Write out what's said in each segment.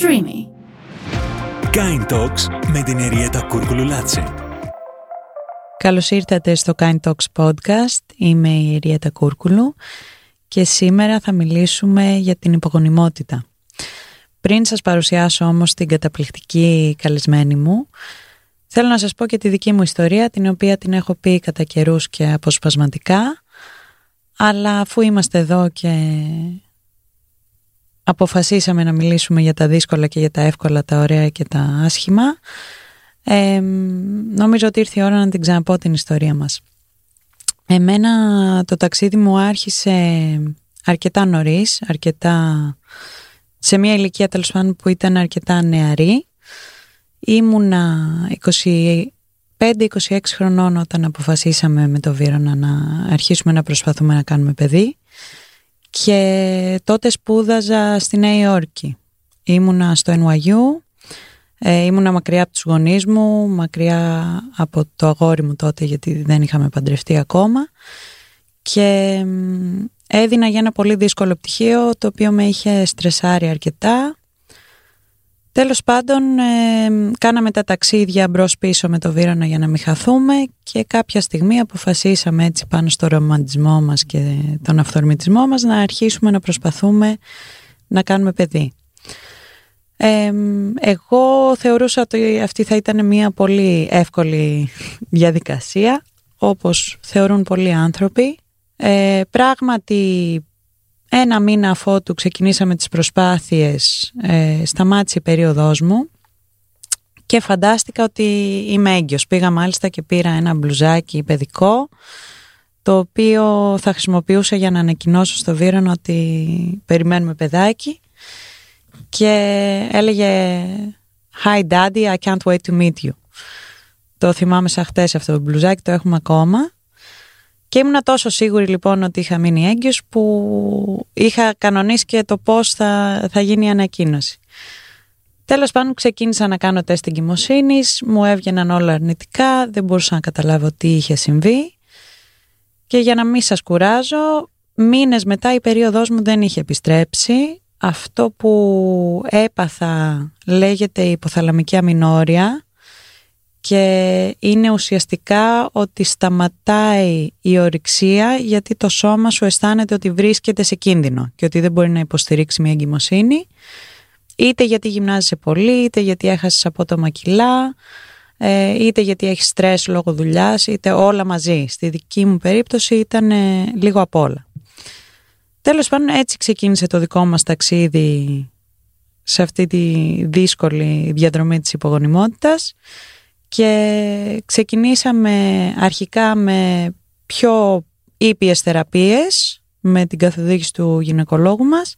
Streamy. Kind Talks με την Εριέτα Κούρκουλου Λάτσε. Καλώς ήρθατε στο Kind Talks Podcast. Είμαι η Εριέτα Κούρκουλου και σήμερα θα μιλήσουμε για την υπογονιμότητα. Πριν σας παρουσιάσω όμως την καταπληκτική καλεσμένη μου, θέλω να σας πω και τη δική μου ιστορία, την οποία την έχω πει κατά καιρούς και αποσπασματικά, αλλά αφού είμαστε εδώ και αποφασίσαμε να μιλήσουμε για τα δύσκολα και για τα εύκολα, τα ωραία και τα άσχημα, ε, νομίζω ότι ήρθε η ώρα να την ξαναπώ την ιστορία μας. Εμένα το ταξίδι μου άρχισε αρκετά νωρίς, αρκετά σε μια ηλικία τέλος πάντων που ήταν αρκετά νεαρή. Ήμουνα 25-26 χρονών όταν αποφασίσαμε με το Βίρονα να αρχίσουμε να προσπαθούμε να κάνουμε παιδί και τότε σπούδαζα στη Νέα Υόρκη. Ήμουνα στο NYU, ε, ήμουνα μακριά από τους γονείς μου, μακριά από το αγόρι μου τότε γιατί δεν είχαμε παντρευτεί ακόμα και έδινα για ένα πολύ δύσκολο πτυχίο το οποίο με είχε στρεσάρει αρκετά. Τέλος πάντων ε, κάναμε τα ταξίδια μπρος πίσω με το Βύρονα για να μην χαθούμε και κάποια στιγμή αποφασίσαμε έτσι πάνω στο ρομαντισμό μας και τον αυθορμητισμό μας να αρχίσουμε να προσπαθούμε να κάνουμε παιδί. Ε, εγώ θεωρούσα ότι αυτή θα ήταν μια πολύ εύκολη διαδικασία όπως θεωρούν πολλοί άνθρωποι ε, πράγματι ένα μήνα αφότου ξεκινήσαμε τις προσπάθειες ε, σταμάτησε η περίοδός μου και φαντάστηκα ότι είμαι έγκυος. Πήγα μάλιστα και πήρα ένα μπλουζάκι παιδικό το οποίο θα χρησιμοποιούσα για να ανακοινώσω στο Βίρον ότι περιμένουμε παιδάκι και έλεγε Hi daddy, I can't wait to meet you. Το θυμάμαι σαν χτες αυτό το μπλουζάκι, το έχουμε ακόμα και ήμουν τόσο σίγουρη λοιπόν ότι είχα μείνει έγκυος που είχα κανονίσει και το πώς θα, θα γίνει η ανακοίνωση. Τέλος πάντων ξεκίνησα να κάνω τεστ εγκυμοσύνης, μου έβγαιναν όλα αρνητικά, δεν μπορούσα να καταλάβω τι είχε συμβεί και για να μην σας κουράζω, μήνες μετά η περίοδός μου δεν είχε επιστρέψει. Αυτό που έπαθα λέγεται υποθαλαμική αμινόρια και είναι ουσιαστικά ότι σταματάει η ορυξία γιατί το σώμα σου αισθάνεται ότι βρίσκεται σε κίνδυνο και ότι δεν μπορεί να υποστηρίξει μια εγκυμοσύνη είτε γιατί γυμνάζεσαι πολύ, είτε γιατί έχασες απότομα κιλά, ε, είτε γιατί έχεις στρες λόγω δουλειάς, είτε όλα μαζί. Στη δική μου περίπτωση ήταν ε, λίγο απ' όλα. Τέλος πάντων έτσι ξεκίνησε το δικό μας ταξίδι σε αυτή τη δύσκολη διαδρομή της υπογονιμότητας και ξεκινήσαμε αρχικά με πιο ήπιες θεραπείες με την καθοδήγηση του γυναικολόγου μας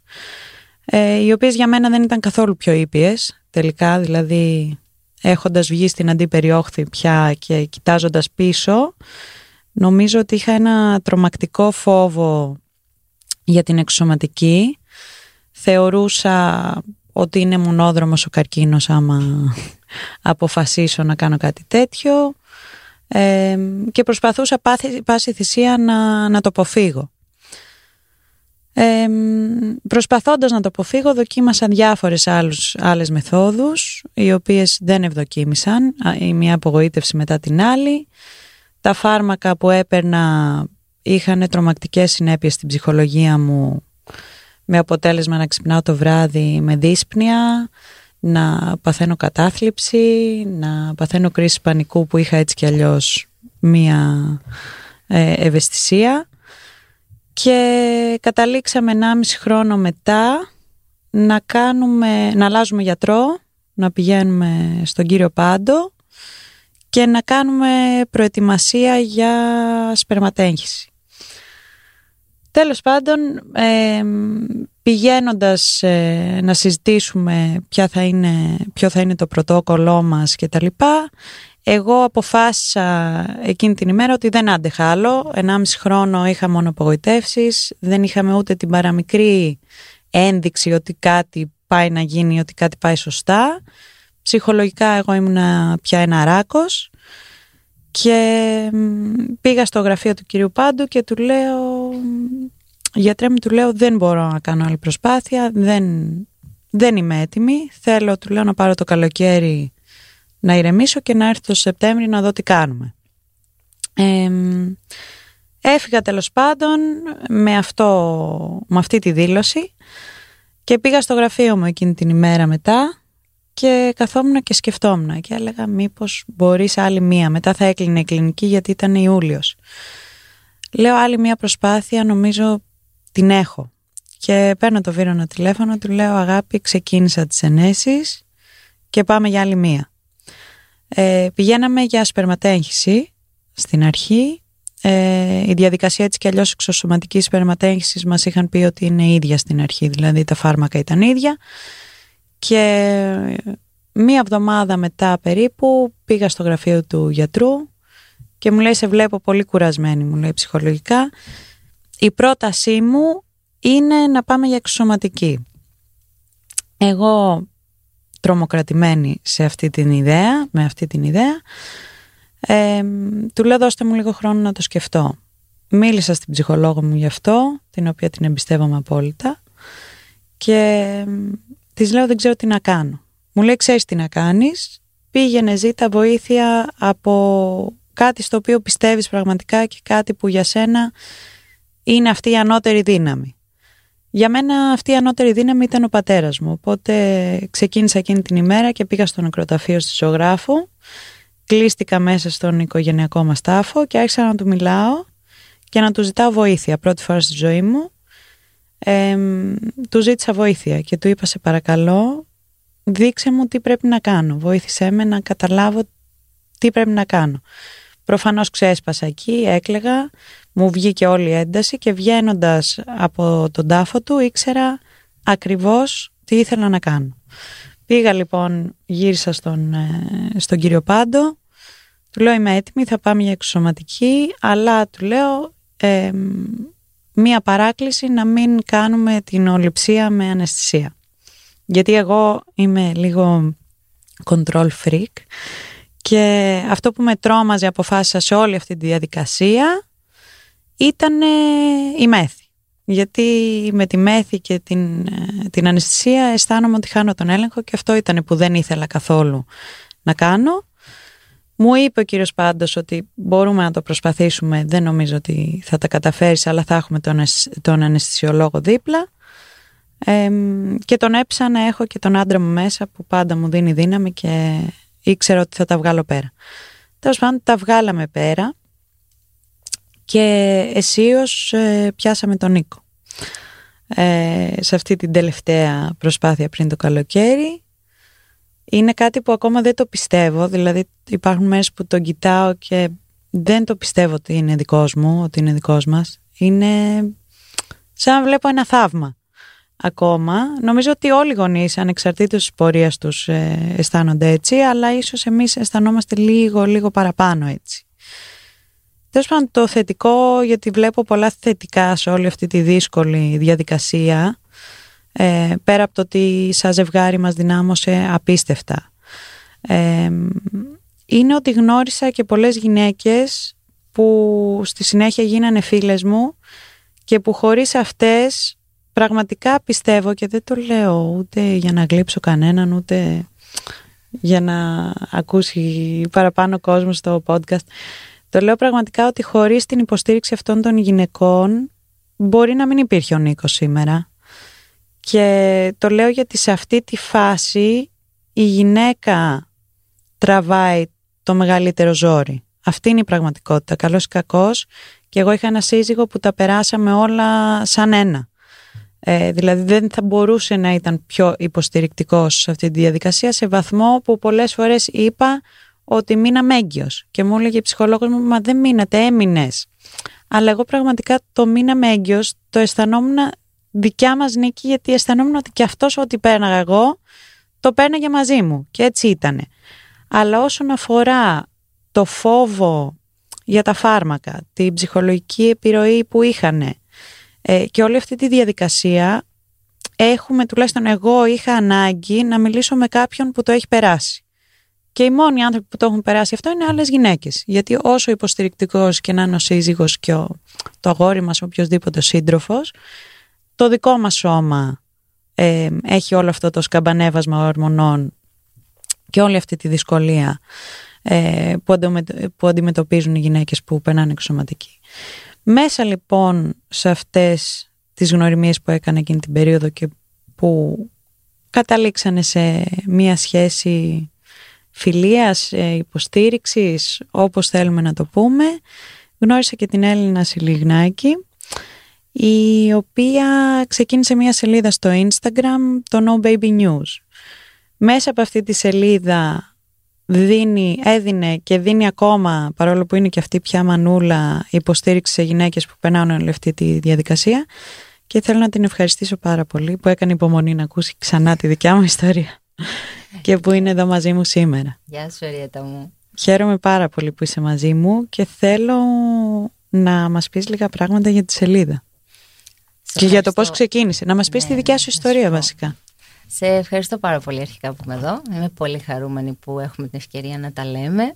ε, οι οποίες για μένα δεν ήταν καθόλου πιο ήπιες τελικά δηλαδή έχοντας βγει στην αντίπεριόχθη πια και κοιτάζοντας πίσω νομίζω ότι είχα ένα τρομακτικό φόβο για την εξωματική. Θεωρούσα ότι είναι μονόδρομος ο καρκίνος άμα αποφασίσω να κάνω κάτι τέτοιο. Ε, και προσπαθούσα πάση, πάση θυσία να, να το αποφύγω. Ε, προσπαθώντας να το αποφύγω δοκίμασα διάφορες άλλους, άλλες μεθόδους οι οποίες δεν ευδοκίμησαν. Η μία απογοήτευση μετά την άλλη. Τα φάρμακα που έπαιρνα είχαν τρομακτικές συνέπειες στην ψυχολογία μου με αποτέλεσμα να ξυπνάω το βράδυ με δύσπνοια να παθαίνω κατάθλιψη, να παθαίνω κρίση πανικού που είχα έτσι κι αλλιώς μία ε, ευαισθησία και καταλήξαμε 1,5 χρόνο μετά να, κάνουμε, να αλλάζουμε γιατρό, να πηγαίνουμε στον κύριο Πάντο και να κάνουμε προετοιμασία για σπερματέγχυση. Τέλος πάντων, ε, πηγαίνοντας ε, να συζητήσουμε ποια θα είναι, ποιο θα είναι το πρωτόκολλό μας και τα λοιπά, εγώ αποφάσισα εκείνη την ημέρα ότι δεν άντεχα άλλο. Ενάμιση χρόνο είχα μόνο απογοητεύσεις, δεν είχαμε ούτε την παραμικρή ένδειξη ότι κάτι πάει να γίνει, ότι κάτι πάει σωστά. Ψυχολογικά εγώ ήμουν πια ένα ράκος και πήγα στο γραφείο του κυρίου Πάντου και του λέω γιατρέ μου του λέω δεν μπορώ να κάνω άλλη προσπάθεια δεν, δεν είμαι έτοιμη, θέλω του λέω να πάρω το καλοκαίρι να ηρεμήσω και να έρθω το Σεπτέμβρη να δω τι κάνουμε. έφυγα τέλος πάντων με, αυτό, με αυτή τη δήλωση και πήγα στο γραφείο μου εκείνη την ημέρα μετά και καθόμουν και σκεφτόμουν και έλεγα μήπως μπορείς άλλη μία. Μετά θα έκλεινε η κλινική γιατί ήταν Ιούλιος. Λέω άλλη μία προσπάθεια, νομίζω την έχω. Και παίρνω το βίρονα τηλέφωνο, του λέω αγάπη ξεκίνησα τις ενέσεις και πάμε για άλλη μία. Ε, πηγαίναμε για σπερματέγχυση στην αρχή. Ε, η διαδικασία έτσι και αλλιώς εξωσωματικής σπερματέγχυσης μας είχαν πει ότι είναι ίδια στην αρχή, δηλαδή τα φάρμακα ήταν ίδια. Και μία εβδομάδα μετά περίπου πήγα στο γραφείο του γιατρού και μου λέει σε βλέπω πολύ κουρασμένη, μου λέει ψυχολογικά. Η πρότασή μου είναι να πάμε για εξωσωματική. Εγώ τρομοκρατημένη σε αυτή την ιδέα, με αυτή την ιδέα, ε, του λέω δώστε μου λίγο χρόνο να το σκεφτώ. Μίλησα στην ψυχολόγο μου γι' αυτό, την οποία την εμπιστεύομαι απόλυτα και Της λέω δεν ξέρω τι να κάνω. Μου λέει ξέρεις τι να κάνεις, πήγαινε ζήτα βοήθεια από κάτι στο οποίο πιστεύεις πραγματικά και κάτι που για σένα είναι αυτή η ανώτερη δύναμη. Για μένα αυτή η ανώτερη δύναμη ήταν ο πατέρας μου, οπότε ξεκίνησα εκείνη την ημέρα και πήγα στο νεκροταφείο στη ζωγράφου, κλείστηκα μέσα στον οικογενειακό μας τάφο και άρχισα να του μιλάω και να του ζητάω βοήθεια πρώτη φορά στη ζωή μου ε, του ζήτησα βοήθεια και του είπα σε παρακαλώ δείξε μου τι πρέπει να κάνω, βοήθησέ με να καταλάβω τι πρέπει να κάνω. Προφανώς ξέσπασα εκεί, έκλεγα, μου βγήκε όλη η ένταση και βγαίνοντας από τον τάφο του ήξερα ακριβώς τι ήθελα να κάνω. Πήγα λοιπόν, γύρισα στον, ε, στον κύριο Πάντο, του λέω είμαι έτοιμη, θα πάμε για εξωματική, αλλά του λέω μία παράκληση να μην κάνουμε την ολυψία με αναισθησία. Γιατί εγώ είμαι λίγο control freak και αυτό που με τρόμαζε αποφάσισα σε όλη αυτή τη διαδικασία ήταν η μέθη. Γιατί με τη μέθη και την, την αναισθησία αισθάνομαι ότι χάνω τον έλεγχο και αυτό ήταν που δεν ήθελα καθόλου να κάνω. Μου είπε ο κύριος Πάντος ότι μπορούμε να το προσπαθήσουμε, δεν νομίζω ότι θα τα καταφέρεις, αλλά θα έχουμε τον, τον αναισθησιολόγο δίπλα. και τον έψα να έχω και τον άντρα μου μέσα που πάντα μου δίνει δύναμη και ήξερα ότι θα τα βγάλω πέρα. Τέλος πάντων τα βγάλαμε πέρα και αισίως ε, πιάσαμε τον Νίκο. Ε, σε αυτή την τελευταία προσπάθεια πριν το καλοκαίρι είναι κάτι που ακόμα δεν το πιστεύω. Δηλαδή υπάρχουν μέρες που τον κοιτάω και δεν το πιστεύω ότι είναι δικός μου, ότι είναι δικός μας. Είναι σαν να βλέπω ένα θαύμα ακόμα. Νομίζω ότι όλοι οι γονείς ανεξαρτήτως της πορείας τους ε, αισθάνονται έτσι, αλλά ίσως εμείς αισθανόμαστε λίγο, λίγο παραπάνω έτσι. Τέλος πάντων το θετικό, γιατί βλέπω πολλά θετικά σε όλη αυτή τη δύσκολη διαδικασία, ε, πέρα από το ότι σαν ζευγάρι μας δυνάμωσε απίστευτα. Ε, είναι ότι γνώρισα και πολλές γυναίκες που στη συνέχεια γίνανε φίλες μου και που χωρίς αυτές πραγματικά πιστεύω και δεν το λέω ούτε για να γλύψω κανέναν ούτε για να ακούσει παραπάνω κόσμο στο podcast. Το λέω πραγματικά ότι χωρίς την υποστήριξη αυτών των γυναικών μπορεί να μην υπήρχε ο Νίκος σήμερα. Και το λέω γιατί σε αυτή τη φάση η γυναίκα τραβάει το μεγαλύτερο ζόρι. Αυτή είναι η πραγματικότητα, καλός ή κακός. Και εγώ είχα ένα σύζυγο που τα περάσαμε όλα σαν ένα. Ε, δηλαδή δεν θα μπορούσε να ήταν πιο υποστηρικτικός σε αυτή τη διαδικασία σε βαθμό που πολλές φορές είπα ότι μείναμε έγκυος. Και μου έλεγε η ψυχολόγος μου, μα δεν μείνατε, έμεινες. Αλλά εγώ πραγματικά το μείναμε έγκυος, το αισθανόμουν δικιά μας νίκη γιατί αισθανόμουν ότι και αυτός ό,τι πέρναγα εγώ το πέρναγε μαζί μου και έτσι ήτανε. Αλλά όσον αφορά το φόβο για τα φάρμακα, την ψυχολογική επιρροή που είχαν ε, και όλη αυτή τη διαδικασία έχουμε, τουλάχιστον εγώ είχα ανάγκη να μιλήσω με κάποιον που το έχει περάσει. Και οι μόνοι άνθρωποι που το έχουν περάσει αυτό είναι άλλες γυναίκες. Γιατί όσο υποστηρικτικός και να είναι ο σύζυγος και ο, το αγόρι μας, οποιοδήποτε σύντροφος, το δικό μας σώμα ε, έχει όλο αυτό το σκαμπανέβασμα ορμονών και όλη αυτή τη δυσκολία ε, που αντιμετωπίζουν οι γυναίκες που περνάνε εξωματική. Μέσα λοιπόν σε αυτές τις γνωριμίες που έκανε εκείνη την περίοδο και που καταλήξανε σε μία σχέση φιλίας, ε, υποστήριξης, όπως θέλουμε να το πούμε, γνώρισα και την Έλληνα Σιλιγνάκη, η οποία ξεκίνησε μία σελίδα στο Instagram, το No Baby News. Μέσα από αυτή τη σελίδα δίνει, έδινε και δίνει ακόμα, παρόλο που είναι και αυτή πια μανούλα, υποστήριξη σε γυναίκες που περνάνε όλη αυτή τη διαδικασία και θέλω να την ευχαριστήσω πάρα πολύ που έκανε υπομονή να ακούσει ξανά τη δικιά μου ιστορία και που είναι εδώ μαζί μου σήμερα. Γεια σου Ριέτα μου. Χαίρομαι πάρα πολύ που είσαι μαζί μου και θέλω να μας πεις λίγα πράγματα για τη σελίδα. Και για το πώς ξεκίνησε. Να μας πεις τη ναι, δικιά σου ιστορία βασικά. Σε ευχαριστώ πάρα πολύ αρχικά που είμαι εδώ. Είμαι πολύ χαρούμενη που έχουμε την ευκαιρία να τα λέμε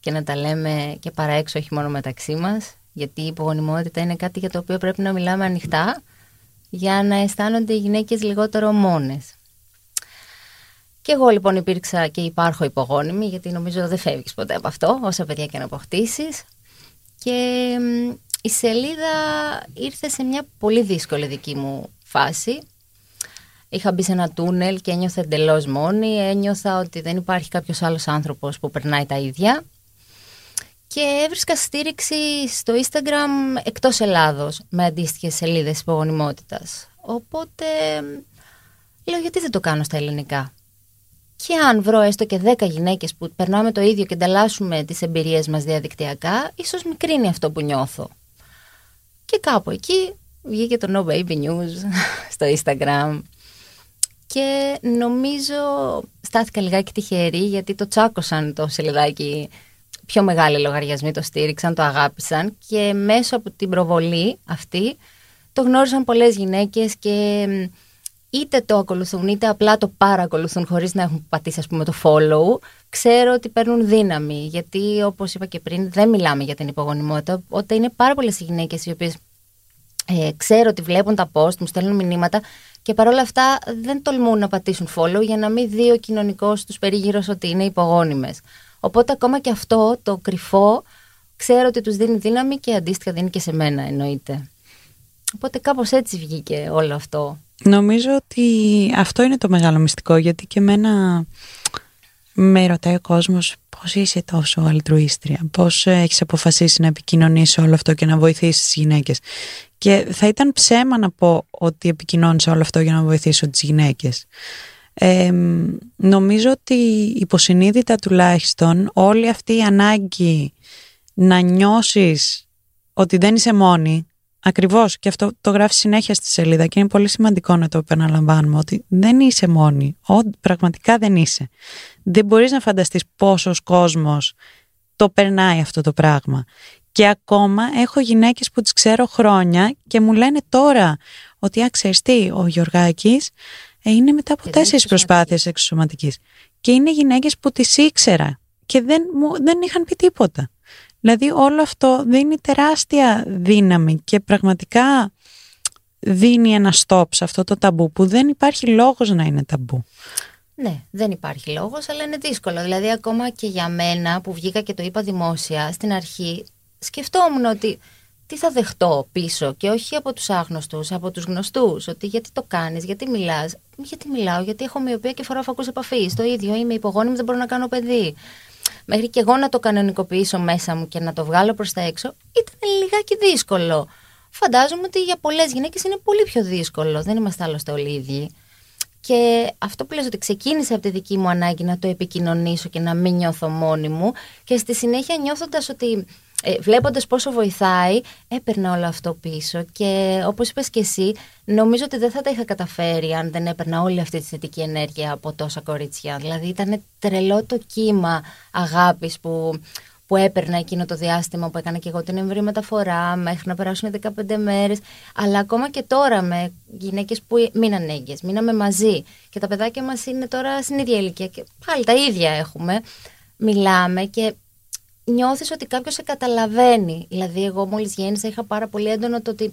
και να τα λέμε και παρά έξω, όχι μόνο μεταξύ μας, γιατί η υπογονιμότητα είναι κάτι για το οποίο πρέπει να μιλάμε ανοιχτά για να αισθάνονται οι γυναίκες λιγότερο μόνες. Και εγώ λοιπόν υπήρξα και υπάρχω υπογόνιμη, γιατί νομίζω δεν φεύγεις ποτέ από αυτό, όσα παιδιά και να αποκτήσεις. Και η σελίδα ήρθε σε μια πολύ δύσκολη δική μου φάση. Είχα μπει σε ένα τούνελ και ένιωθα εντελώς μόνη. Ένιωθα ότι δεν υπάρχει κάποιος άλλος άνθρωπος που περνάει τα ίδια. Και έβρισκα στήριξη στο Instagram εκτός Ελλάδος με αντίστοιχες σελίδες υπογονιμότητας. Οπότε λέω γιατί δεν το κάνω στα ελληνικά; Και αν βρω έστω και 10 γυναίκες που περνάμε το ίδιο και ανταλλάσσουμε τις εμπειρίες μας διαδικτυακά, ίσως μικρύνει αυτό που νιώθω. Και κάπου εκεί βγήκε το No Baby News στο Instagram. Και νομίζω στάθηκα λιγάκι τυχερή γιατί το τσάκωσαν το σελιδάκι πιο μεγάλοι λογαριασμοί το στήριξαν, το αγάπησαν και μέσω από την προβολή αυτή το γνώρισαν πολλές γυναίκες και είτε το ακολουθούν είτε απλά το παρακολουθούν χωρίς να έχουν πατήσει ας πούμε το follow ξέρω ότι παίρνουν δύναμη γιατί όπως είπα και πριν δεν μιλάμε για την υπογονιμότητα όταν είναι πάρα πολλές οι γυναίκες οι οποίες ε, ξέρω ότι βλέπουν τα post, μου στέλνουν μηνύματα και παρόλα αυτά δεν τολμούν να πατήσουν follow για να μην δει ο κοινωνικός τους περίγυρος ότι είναι υπογόνιμες. Οπότε ακόμα και αυτό το κρυφό ξέρω ότι τους δίνει δύναμη και αντίστοιχα δίνει και σε μένα εννοείται. Οπότε κάπως έτσι βγήκε όλο αυτό. Νομίζω ότι αυτό είναι το μεγάλο μυστικό γιατί και εμένα με ρωτάει ο κόσμος πώς είσαι τόσο αλτρουίστρια, πώς έχεις αποφασίσει να επικοινωνήσει όλο αυτό και να βοηθήσεις τις γυναίκες; Και θα ήταν ψέμα να πω ότι επικοινώνησα όλο αυτό για να βοηθήσω τις γυναίκες νομίζω ότι υποσυνείδητα τουλάχιστον όλη αυτή η ανάγκη να νιώσεις ότι δεν είσαι μόνη Ακριβώς και αυτό το γράφει συνέχεια στη σελίδα και είναι πολύ σημαντικό να το επαναλαμβάνουμε ότι δεν είσαι μόνη, ο, πραγματικά δεν είσαι. Δεν μπορείς να φανταστείς πόσος κόσμος το περνάει αυτό το πράγμα. Και ακόμα έχω γυναίκες που τις ξέρω χρόνια και μου λένε τώρα ότι α, τι, ο Γιωργάκης ε, είναι μετά από τέσσερις προσπάθειες εξωσωματικής. Και είναι γυναίκες που τις ήξερα και δεν, δεν είχαν πει τίποτα. Δηλαδή όλο αυτό δίνει τεράστια δύναμη και πραγματικά δίνει ένα stop σε αυτό το ταμπού που δεν υπάρχει λόγος να είναι ταμπού. Ναι, δεν υπάρχει λόγος, αλλά είναι δύσκολο. Δηλαδή ακόμα και για μένα που βγήκα και το είπα δημόσια, στην αρχή σκεφτόμουν ότι τι θα δεχτώ πίσω και όχι από τους άγνωστους, από τους γνωστούς, ότι γιατί το κάνεις, γιατί μιλάς, γιατί μιλάω, γιατί έχω μοιοπία και φοράω φακούς επαφής, το ίδιο είμαι υπογόνιμη, δεν μπορώ να κάνω παιδί. Μέχρι και εγώ να το κανονικοποιήσω μέσα μου και να το βγάλω προς τα έξω, ήταν λιγάκι δύσκολο. Φαντάζομαι ότι για πολλές γυναίκες είναι πολύ πιο δύσκολο, δεν είμαστε άλλωστε όλοι ίδιοι. Και αυτό που λες ότι ξεκίνησε από τη δική μου ανάγκη να το επικοινωνήσω και να μην νιώθω μόνη μου και στη συνέχεια νιώθοντας ότι ε, βλέποντας πόσο βοηθάει, έπαιρνα όλο αυτό πίσω και όπως είπες και εσύ, νομίζω ότι δεν θα τα είχα καταφέρει αν δεν έπαιρνα όλη αυτή τη θετική ενέργεια από τόσα κορίτσια. Δηλαδή ήταν τρελό το κύμα αγάπης που, που έπαιρνα εκείνο το διάστημα που έκανα και εγώ την εμβρή μεταφορά μέχρι να περάσουν 15 μέρες αλλά ακόμα και τώρα με γυναίκες που μείναν έγκυες, μείναμε μαζί και τα παιδάκια μας είναι τώρα στην ίδια ηλικία και πάλι τα ίδια έχουμε μιλάμε και νιώθεις ότι κάποιος σε καταλαβαίνει. Δηλαδή εγώ μόλις γέννησα είχα πάρα πολύ έντονο το ότι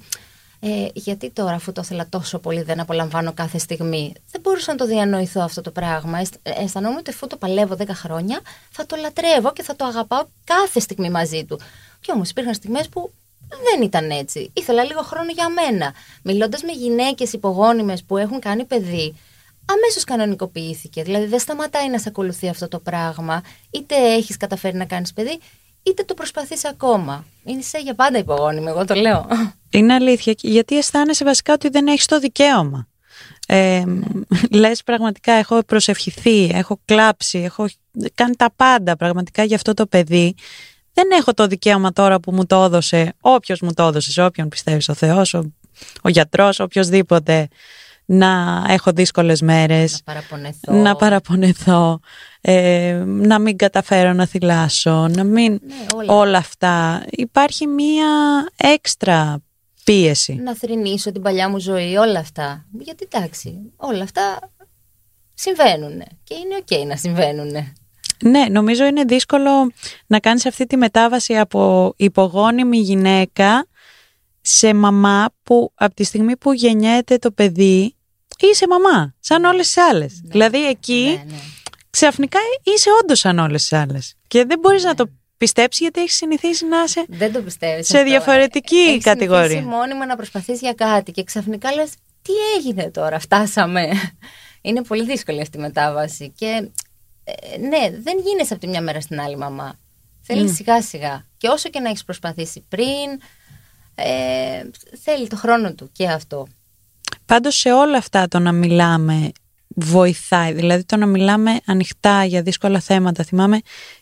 Ε, γιατί τώρα, αφού το ήθελα τόσο πολύ, δεν απολαμβάνω κάθε στιγμή. Δεν μπορούσα να το διανοηθώ αυτό το πράγμα. Ε, αισθανόμουν ότι αφού το παλεύω 10 χρόνια, θα το λατρεύω και θα το αγαπάω κάθε στιγμή μαζί του. Και όμως υπήρχαν στιγμές που δεν ήταν έτσι. Ήθελα λίγο χρόνο για μένα. Μιλώντας με γυναίκες υπογόνιμες που έχουν κάνει παιδί, αμέσως κανονικοποιήθηκε. Δηλαδή δεν σταματάει να σε ακολουθεί αυτό το πράγμα. Είτε έχεις καταφέρει να κάνεις παιδί, είτε το προσπαθείς ακόμα. Είναι σε για πάντα υπογόνιμη, εγώ το λέω. Είναι αλήθεια, γιατί αισθάνεσαι βασικά ότι δεν έχεις το δικαίωμα. Ε, λες πραγματικά έχω προσευχηθεί, έχω κλάψει, έχω κάνει τα πάντα πραγματικά για αυτό το παιδί. Δεν έχω το δικαίωμα τώρα που μου το έδωσε όποιος μου το έδωσε, σε όποιον πιστεύεις ο Θεός, ο, ο γιατρός, οποιοδήποτε να έχω δύσκολες μέρες, να παραπονεθώ, να, παραπονεθώ, ε, να μην καταφέρω να θυλάσω, να μην... Ναι, όλα. αυτά. Υπάρχει μία έξτρα πίεση. Να θρηνήσω την παλιά μου ζωή, όλα αυτά. Γιατί εντάξει, όλα αυτά συμβαίνουν και είναι οκ να συμβαίνουν. Ναι, νομίζω είναι δύσκολο να κάνεις αυτή τη μετάβαση από υπογόνιμη γυναίκα σε μαμά που από τη στιγμή που γεννιέται το παιδί είσαι μαμά, σαν όλες τις άλλες. Ναι. Δηλαδή εκεί Ναι, ναι. ξαφνικά είσαι όντως σαν όλες τις άλλες. Και δεν μπορείς Ναι. να το πιστέψεις γιατί έχεις συνηθίσει να είσαι Δεν το πιστεύεις. σε διαφορετική κατηγορία. Έχεις μόνιμα να προσπαθείς για κάτι και ξαφνικά λες, τι έγινε τώρα, φτάσαμε. Είναι πολύ δύσκολη αυτή η μετάβαση. Και ε, ναι, δεν γίνεσαι από τη μια μέρα στην άλλη μαμά. Θέλεις σιγά σιγά. Και όσο και να έχεις προσπαθήσει πριν, ε, θέλει το χρόνο του και αυτό. Πάντως σε όλα αυτά το να μιλάμε βοηθάει, δηλαδή το να μιλάμε ανοιχτά για δύσκολα θέματα. Θυμάμαι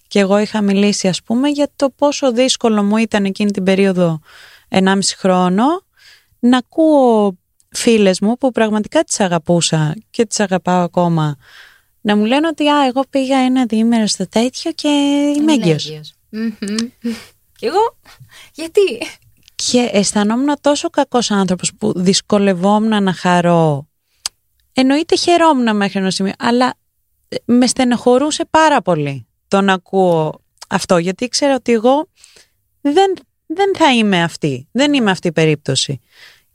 και εγώ είχα μιλήσει ας πούμε για το πόσο δύσκολο μου ήταν εκείνη την περίοδο 1,5 χρόνο να ακούω φίλες μου που πραγματικά τις αγαπούσα και τις αγαπάω ακόμα να μου λένε ότι α, εγώ πήγα ένα διήμερο στο τέτοιο και είμαι Είναι έγκυος. έγκυος. Μμμ. Και εγώ, γιατί. Και αισθανόμουν τόσο κακός άνθρωπος που δυσκολευόμουν να χαρώ. Εννοείται χαιρόμουν μέχρι ένα σημείο, αλλά ε, με στενοχωρούσε πάρα πολύ το να ακούω αυτό, γιατί ήξερα ότι εγώ δεν, δεν θα είμαι αυτή. Δεν είμαι αυτή η περίπτωση.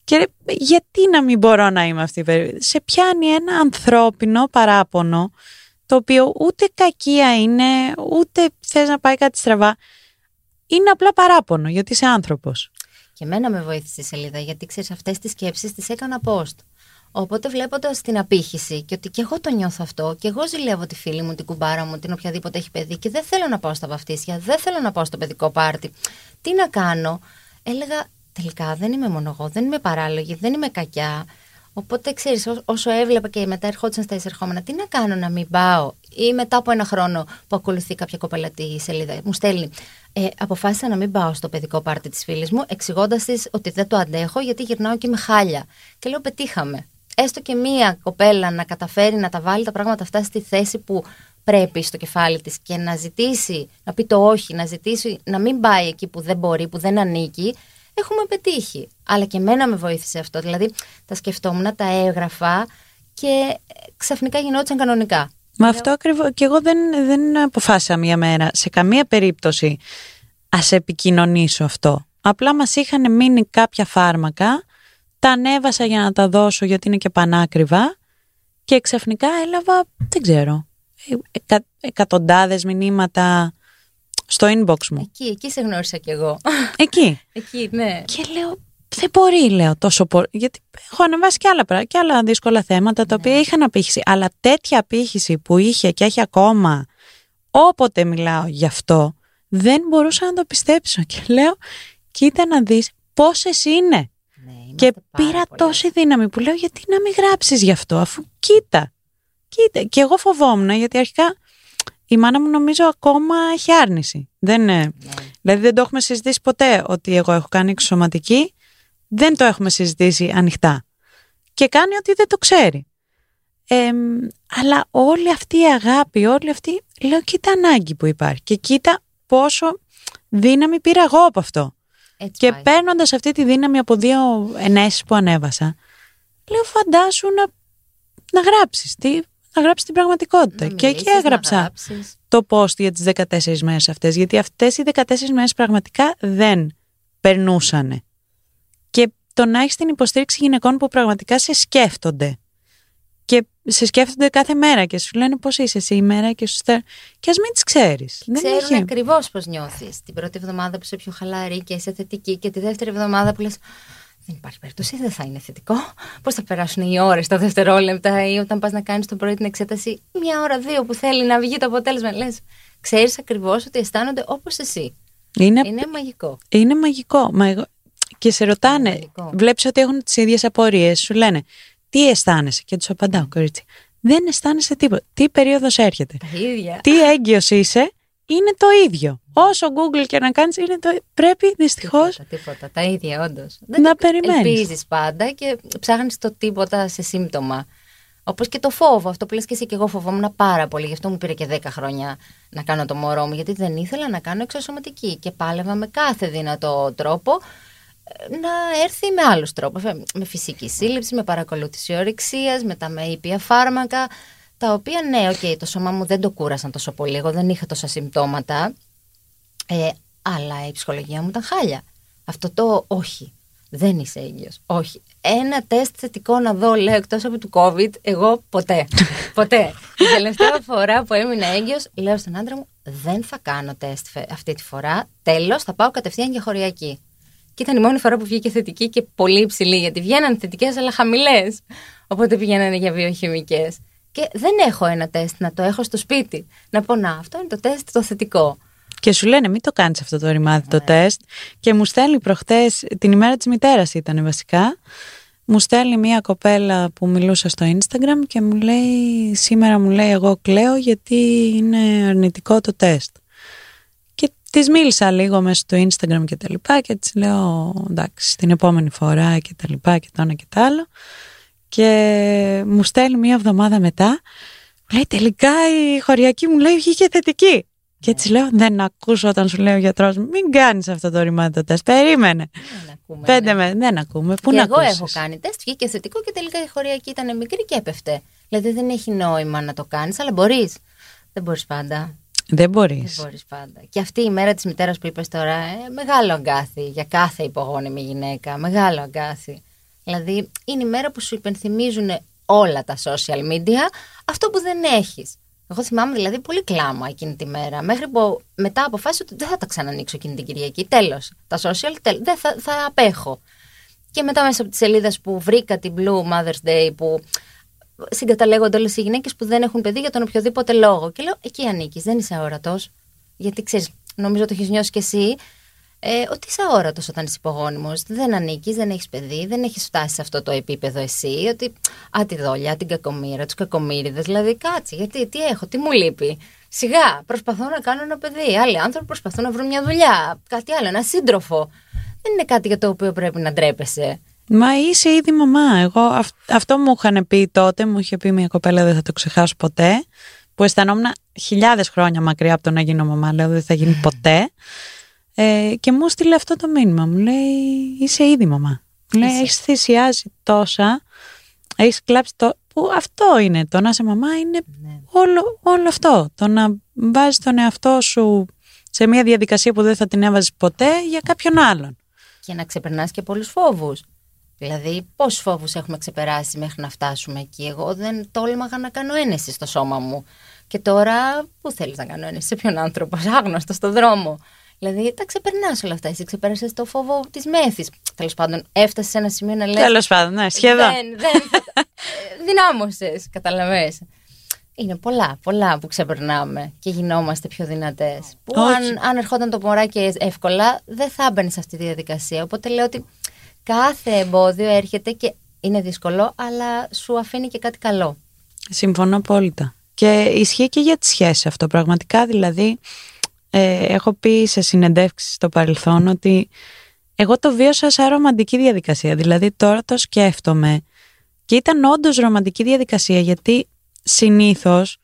Και ρε, γιατί να μην μπορώ να είμαι αυτή η περίπτωση. Σε πιάνει ένα ανθρώπινο παράπονο, το οποίο ούτε κακία είναι, ούτε θες να πάει κάτι στραβά. Είναι απλά παράπονο, γιατί είσαι άνθρωπος. Και εμένα με βοήθησε η σελίδα, γιατί ξέρεις, αυτές τις σκέψεις τις έκανα post. Οπότε βλέποντας την απήχηση και ότι και εγώ το νιώθω αυτό, και εγώ ζηλεύω τη φίλη μου, την κουμπάρα μου, την οποιαδήποτε έχει παιδί, και δεν θέλω να πάω στα βαφτίσια, δεν θέλω να πάω στο παιδικό πάρτι. Τι να κάνω, έλεγα τελικά δεν είμαι μόνο εγώ, δεν είμαι παράλογη, δεν είμαι κακιά. Οπότε ξέρεις, όσο έβλεπα και μετά ερχόντουσαν στα εισερχόμενα, τι να κάνω να μην πάω; Ή μετά από ένα χρόνο που ακολουθεί κάποια κοπέλα τη σελίδα, μου στέλνει. Ε, αποφάσισα να μην πάω στο παιδικό πάρτι της φίλης μου, εξηγώντας της ότι δεν το αντέχω γιατί γυρνάω και με χάλια. Και λέω: Πετύχαμε. Έστω και μία κοπέλα να καταφέρει να τα βάλει τα πράγματα αυτά στη θέση που πρέπει στο κεφάλι της και να ζητήσει, να πει το όχι, να ζητήσει να μην πάει εκεί που δεν μπορεί, που δεν ανήκει, έχουμε πετύχει. Αλλά και εμένα με βοήθησε αυτό. Δηλαδή, τα σκεφτόμουν, τα έγραφα και ξαφνικά γινόντουσαν κανονικά. Μα αυτό ακριβώς. Και εγώ δεν, δεν αποφάσισα μία μέρα σε καμία περίπτωση ας επικοινωνήσω αυτό. Απλά μας είχαν μείνει κάποια φάρμακα, τα ανέβασα για να τα δώσω γιατί είναι και πανάκριβα και ξαφνικά έλαβα, δεν ξέρω, εκα, εκατοντάδες μηνύματα στο inbox μου. Εκεί, εκεί σε γνώρισα κι εγώ. Εκεί. εκεί, ναι. Και λέω, δεν μπορεί, λέω, τόσο πολύ. Γιατί έχω ανεβάσει και άλλα, πράγματα, και άλλα δύσκολα θέματα τα οποία είχαν απήχηση. Αλλά τέτοια απήχηση που είχε και έχει ακόμα, όποτε μιλάω γι' αυτό, δεν μπορούσα να το πιστέψω. Και λέω, κοίτα να δεις πόσες είναι. Ναι, και είμαστε πάρα πήρα πολλές. τόση δύναμη που λέω, γιατί να μην γράψεις γι' αυτό, αφού κοίτα. Κοίτα. Και εγώ φοβόμουν, γιατί αρχικά η μάνα μου νομίζω ακόμα έχει άρνηση. Δεν, είναι- Ναι. Δηλαδή δεν το έχουμε συζητήσει ποτέ ότι εγώ έχω κάνει εξωματική. Δεν το έχουμε συζητήσει ανοιχτά. Και κάνει ότι δεν το ξέρει. Ε, αλλά όλη αυτή η αγάπη, όλη αυτή, λέω κοίτα ανάγκη που υπάρχει και κοίτα πόσο δύναμη πήρα εγώ από αυτό. Έτσι Και πάει. παίρνοντας αυτή τη δύναμη από δύο ενέσεις που ανέβασα, λέω φαντάσου να, να γράψεις, τι, να γράψεις την πραγματικότητα. Να και εκεί μιλήσεις, να έγραψα γράψεις. το post για τις 14 μέρες αυτές, γιατί αυτές οι 14 μέρες πραγματικά δεν περνούσανε. Και το να έχεις την υποστήριξη γυναικών που πραγματικά σε σκέφτονται. Και σε σκέφτονται κάθε μέρα και σου λένε πώς είσαι σήμερα και σου στέλνουν. Και ας μην τις ξέρεις. Ξέρουν έχει... ακριβώς πώς νιώθεις. Την πρώτη εβδομάδα που είσαι πιο χαλαρή και είσαι θετική, και τη δεύτερη εβδομάδα που λες. Δεν υπάρχει περίπτωση, δεν θα είναι θετικό. Πώς θα περάσουν οι ώρες, τα δευτερόλεπτα, ή όταν πας να κάνεις το πρωί την εξέταση, μια ώρα, δύο που θέλει να βγει το αποτέλεσμα. Λες, ξέρεις ακριβώς ότι αισθάνονται όπως εσύ. Είναι, είναι μαγικό. Είναι μαγικό. Μα εγώ... Και σε ρωτάνε, βλέπεις ότι έχουν τις ίδιες απορίες, σου λένε τι αισθάνεσαι. Και τους απαντάω, κορίτσι, δεν αισθάνεσαι τίποτα. Τι περίοδος έρχεται; Τα ίδια. Τι έγκυος είσαι, είναι το ίδιο. Όσο Google και να κάνεις, είναι το. Πρέπει δυστυχώς. Τίποτα, τίποτα. Τα ίδια, όντως. Να περιμένεις. Ελπίζεις πάντα και ψάχνεις το τίποτα σε σύμπτωμα. Όπως και το φόβο, αυτό που λες και εσύ και εγώ φοβόμουν πάρα πολύ. Γι' αυτό μου πήρε και 10 χρόνια να κάνω το μωρό μου, γιατί δεν ήθελα να κάνω εξωσωματική. Και πάλευα με κάθε δυνατό τρόπο ε, να έρθει με άλλους τρόπους. Με φυσική σύλληψη, με παρακολούθηση ωορρηξίας, με τα με ήπια φάρμακα. Τα οποία ναι, οκ, το σώμα μου δεν το κούρασαν τόσο πολύ. Εγώ δεν είχα τόσα συμπτώματα. Ε, αλλά η ψυχολογία μου ήταν χάλια. Αυτό το όχι. Δεν είσαι έγκυος. Όχι. Ένα τεστ θετικό να δω, λέω, εκτός από του COVID, εγώ ποτέ. ποτέ. Την τελευταία φορά που έμεινα έγκυος, λέω στον άντρα μου, δεν θα κάνω τεστ αυτή τη φορά. Τέλος, θα πάω κατευθείαν για χοριακή. Και ήταν η μόνη φορά που βγήκε θετική και πολύ υψηλή, γιατί βγαίναν θετικές αλλά χαμηλές. Οπότε πηγαίνανε για βιοχημικές. Και δεν έχω ένα τεστ να το έχω στο σπίτι. Να πω, να, αυτό είναι το τεστ το θετικό. Και σου λένε μην το κάνεις αυτό το ρημάδι το ναι. τεστ και μου στέλνει προχτές, την ημέρα της μητέρας ήταν βασικά, μου στέλνει μια κοπέλα που μιλούσα στο Instagram και μου λέει σήμερα μου λέει εγώ κλαίω γιατί είναι αρνητικό το τεστ. Και της μίλησα λίγο μέσα στο Instagram και τα λοιπά και της λέω εντάξει την επόμενη φορά και τα λοιπά και το ένα και το άλλο και μου στέλνει μια εβδομάδα μετά μου λέει τελικά η χωριακή μου λέει βγήκε θετική. Και έτσι λέω: Δεν ακούσω όταν σου λέει ο γιατρός, μην κάνεις αυτό το ρημάδι το τεστ. Περίμενε. Δεν ακούμε. Πέντε ναι. με, δεν ακούμε. Πού και να εγώ έχω κάνει τεστ, βγήκε θετικό και τελικά η χωριακή ήταν μικρή και έπεφτε. Δηλαδή δεν έχει νόημα να το κάνεις, αλλά μπορείς. Δεν μπορείς πάντα. Δεν μπορείς. Δεν μπορείς πάντα. Και αυτή η μέρα της μητέρας που είπες τώρα, ε, μεγάλο αγκάθι για κάθε υπογόνιμη γυναίκα. Μεγάλο αγκάθι. Δηλαδή είναι η μέρα που σου υπενθυμίζουν όλα τα social media αυτό που δεν έχεις. Εγώ θυμάμαι δηλαδή πολύ κλάμα εκείνη τη μέρα. Μέχρι που μετά αποφάσισα ότι δεν θα τα ξανανοίξω εκείνη την Κυριακή. Τέλος. Τα social, τέλος. Δεν θα, θα απέχω. Και μετά μέσα από τις σελίδες που βρήκα την Blue Mother's Day που συγκαταλέγονται όλες οι γυναίκες που δεν έχουν παιδί για τον οποιοδήποτε λόγο. Και λέω, εκεί ανήκεις, δεν είσαι αόρατος. Γιατί ξέρεις, νομίζω το έχεις νιώσει κι εσύ ε, ότι είσαι αόρατος όταν είσαι υπογόνιμος. Δεν ανήκεις, δεν έχεις παιδί, δεν έχεις φτάσει σε αυτό το επίπεδο εσύ. Ότι α, τη δόλια, την κακομήρα, τους κακομύριδες. Δηλαδή, κάτσε, γιατί, τι έχω, τι μου λείπει. Σιγά, προσπαθώ να κάνω ένα παιδί. Άλλοι άνθρωποι προσπαθούν να βρουν μια δουλειά, κάτι άλλο, ένα σύντροφο. Δεν είναι κάτι για το οποίο πρέπει να ντρέπεσαι. Μα είσαι ήδη μαμά. Εγώ αυτό μου είχαν πει τότε, μου είχε πει μια κοπέλα, δεν θα το ξεχάσω ποτέ, που αισθανόμουν χιλιάδες χρόνια μακριά από το να γίνω μαμά. Λέω δεν θα γίνει ποτέ. Ε, και μου στείλε αυτό το μήνυμα. Μου λέει, είσαι ήδη μαμά. Μου λέει, έχεις θυσιάσει τόσα, έχεις κλάψει το. Που αυτό είναι. Το να είσαι μαμά είναι ναι. όλο, όλο αυτό. Το να βάζεις τον εαυτό σου σε μια διαδικασία που δεν θα την έβαζες ποτέ για κάποιον άλλον. Και να ξεπερνάς και πολλούς φόβους. Δηλαδή, πόσους φόβους έχουμε ξεπεράσει μέχρι να φτάσουμε εκεί; Εγώ δεν τόλμαγα να κάνω ένεση στο σώμα μου. Και τώρα, πού θέλεις να κάνω ένεση, σε ποιον άνθρωπο, άγνωστο στον δρόμο. Δηλαδή τα ξεπερνάς όλα αυτά. Εσύ ξεπέρασες το φόβο της μέθης. Τέλος πάντων, έφτασες σε ένα σημείο να λες. Τέλος πάντων, ναι, σχεδόν. Δεν, δεν. Δυνάμωσες, καταλαβέ. Είναι πολλά, πολλά που ξεπερνάμε και γινόμαστε πιο δυνατές. Που αν, αν ερχόταν το μωράκι εύκολα, δεν θα έμπαινε σε αυτή τη διαδικασία. Οπότε λέω ότι κάθε εμπόδιο έρχεται και είναι δύσκολο, αλλά σου αφήνει και κάτι καλό. Συμφωνώ απόλυτα. Και ισχύει και για τις σχέσεις αυτό. Πραγματικά δηλαδή ε, έχω πει σε συνεντεύξεις στο παρελθόν ότι εγώ το βίωσα σαν ρομαντική διαδικασία. Δηλαδή τώρα το σκέφτομαι και ήταν όντως ρομαντική διαδικασία γιατί συνήθως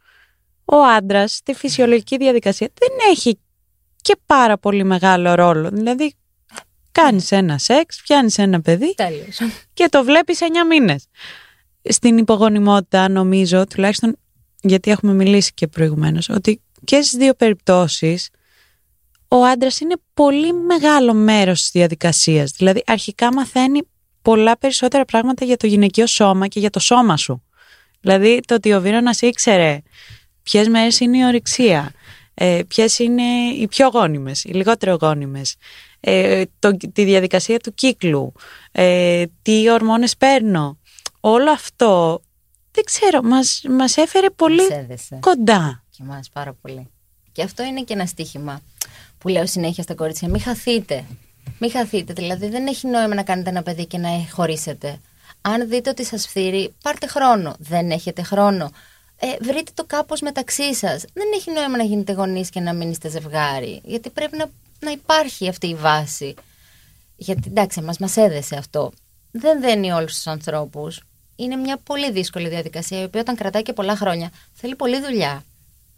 ο άντρας στη φυσιολογική διαδικασία δεν έχει και πάρα πολύ μεγάλο ρόλο. Δηλαδή κάνεις ένα σεξ, πιάνεις ένα παιδί Τέλειος. και το βλέπεις 9 μήνες. Στην υπογονιμότητα νομίζω, τουλάχιστον γιατί έχουμε μιλήσει και προηγουμένως, ότι και στις δύο περιπτώσεις ο άντρας είναι πολύ μεγάλο μέρος της διαδικασίας. Δηλαδή αρχικά μαθαίνει πολλά περισσότερα πράγματα για το γυναικείο σώμα και για το σώμα σου. Δηλαδή το ότι ο Βίρονας ήξερε ποιες μέρες είναι η ορυξία, ε, ποιες είναι οι πιο γόνιμες, οι λιγότερο γόνιμες, ε, το, τη διαδικασία του κύκλου, ε, τι ορμόνες παίρνω. Όλο αυτό, δεν ξέρω, μας, μας έφερε πολύ Μας έδεσε. κοντά. Και εμάς πάρα πολύ. Και αυτό είναι και ένα στίχημα που λέω συνέχεια στα κορίτσια. Μην χαθείτε. Μην χαθείτε. Δηλαδή δεν έχει νόημα να κάνετε ένα παιδί και να χωρίσετε. Αν δείτε ότι σας φθείρει, πάρτε χρόνο. Δεν έχετε χρόνο. Ε, βρείτε το κάπως μεταξύ σας. Δεν έχει νόημα να γίνετε γονείς και να μην είστε ζευγάρι. Γιατί πρέπει να, να υπάρχει αυτή η βάση. Γιατί εντάξει, μας, μας έδεσε αυτό. Δεν δένει όλους τους ανθρώπους. Είναι μια πολύ δύσκολη διαδικασία, η οποία όταν κρατάει και πολλά χρόνια, θέλει πολλή δουλειά.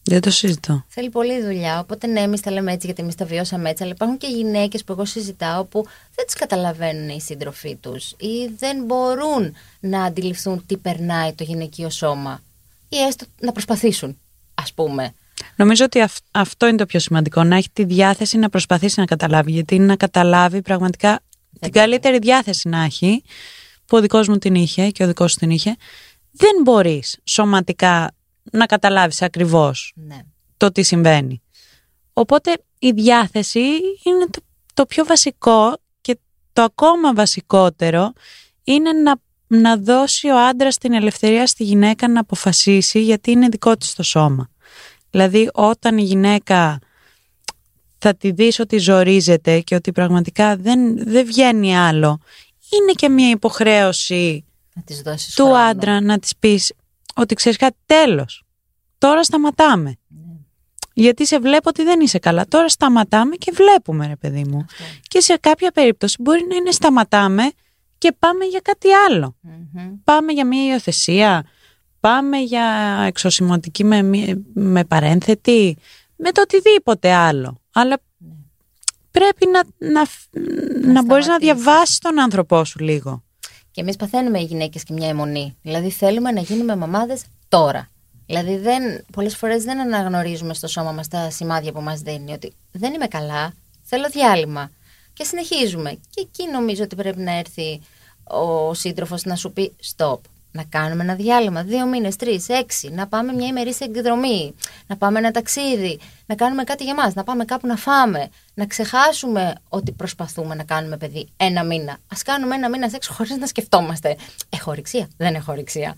Δεν το συζητώ. Θέλει πολλή δουλειά. Οπότε ναι, εμείς τα λέμε έτσι γιατί εμείς τα βιώσαμε έτσι. Αλλά υπάρχουν και γυναίκες που εγώ συζητάω που δεν τις καταλαβαίνουν οι σύντροφοί τους ή δεν μπορούν να αντιληφθούν τι περνάει το γυναικείο σώμα. Ή έστω να προσπαθήσουν, ας πούμε. Νομίζω ότι αυ- αυτό είναι το πιο σημαντικό. Να έχει τη διάθεση να προσπαθήσει να καταλάβει. Γιατί είναι να καταλάβει πραγματικά την καλύτερη διάθεση να έχει, που ο δικός μου την είχε και ο δικός σου την είχε. Δεν μπορείς σωματικά να καταλάβεις ακριβώς Ναι. το τι συμβαίνει. Οπότε η διάθεση είναι το, το πιο βασικό και το ακόμα βασικότερο είναι να, να δώσει ο άντρας την ελευθερία στη γυναίκα να αποφασίσει γιατί είναι δικό της το σώμα. Δηλαδή όταν η γυναίκα θα τη δεις ότι ζορίζεται και ότι πραγματικά δεν, δεν βγαίνει άλλο, είναι και μια υποχρέωση Να της δώσεις του άντρα να της πεις ότι ξέρεις κάτι τέλος. Τώρα σταματάμε. Γιατί σε βλέπω ότι δεν είσαι καλά. Τώρα σταματάμε και βλέπουμε ρε παιδί μου. Και σε κάποια περίπτωση μπορεί να είναι σταματάμε και πάμε για κάτι άλλο. Πάμε για μια υιοθεσία, πάμε για εξωσημωτική με, μη- με παρένθετη, με το οτιδήποτε άλλο. Αλλά πρέπει να, να, να, μπορείς να σταματήσεις. διαβάσεις τον άνθρωπό σου λίγο. Και εμείς παθαίνουμε οι γυναίκες και μια αιμονή. Δηλαδή θέλουμε να γίνουμε μαμάδες τώρα. Δηλαδή δεν, πολλές φορές δεν αναγνωρίζουμε στο σώμα μας τα σημάδια που μας δίνει ότι δεν είμαι καλά, θέλω διάλειμμα. Και συνεχίζουμε. Και εκεί νομίζω ότι πρέπει να έρθει ο σύντροφος να σου πει stop. Να κάνουμε ένα διάλειμμα, δύο μήνες, τρεις, έξι, να πάμε μια ημερήσια εκδρομή, να πάμε ένα ταξίδι, να κάνουμε κάτι για μας, να πάμε κάπου να φάμε, να ξεχάσουμε ότι προσπαθούμε να κάνουμε παιδί ένα μήνα. Ας κάνουμε ένα μήνα σεξ χωρίς να σκεφτόμαστε. Έχω ορυξία, δεν έχω ορυξία.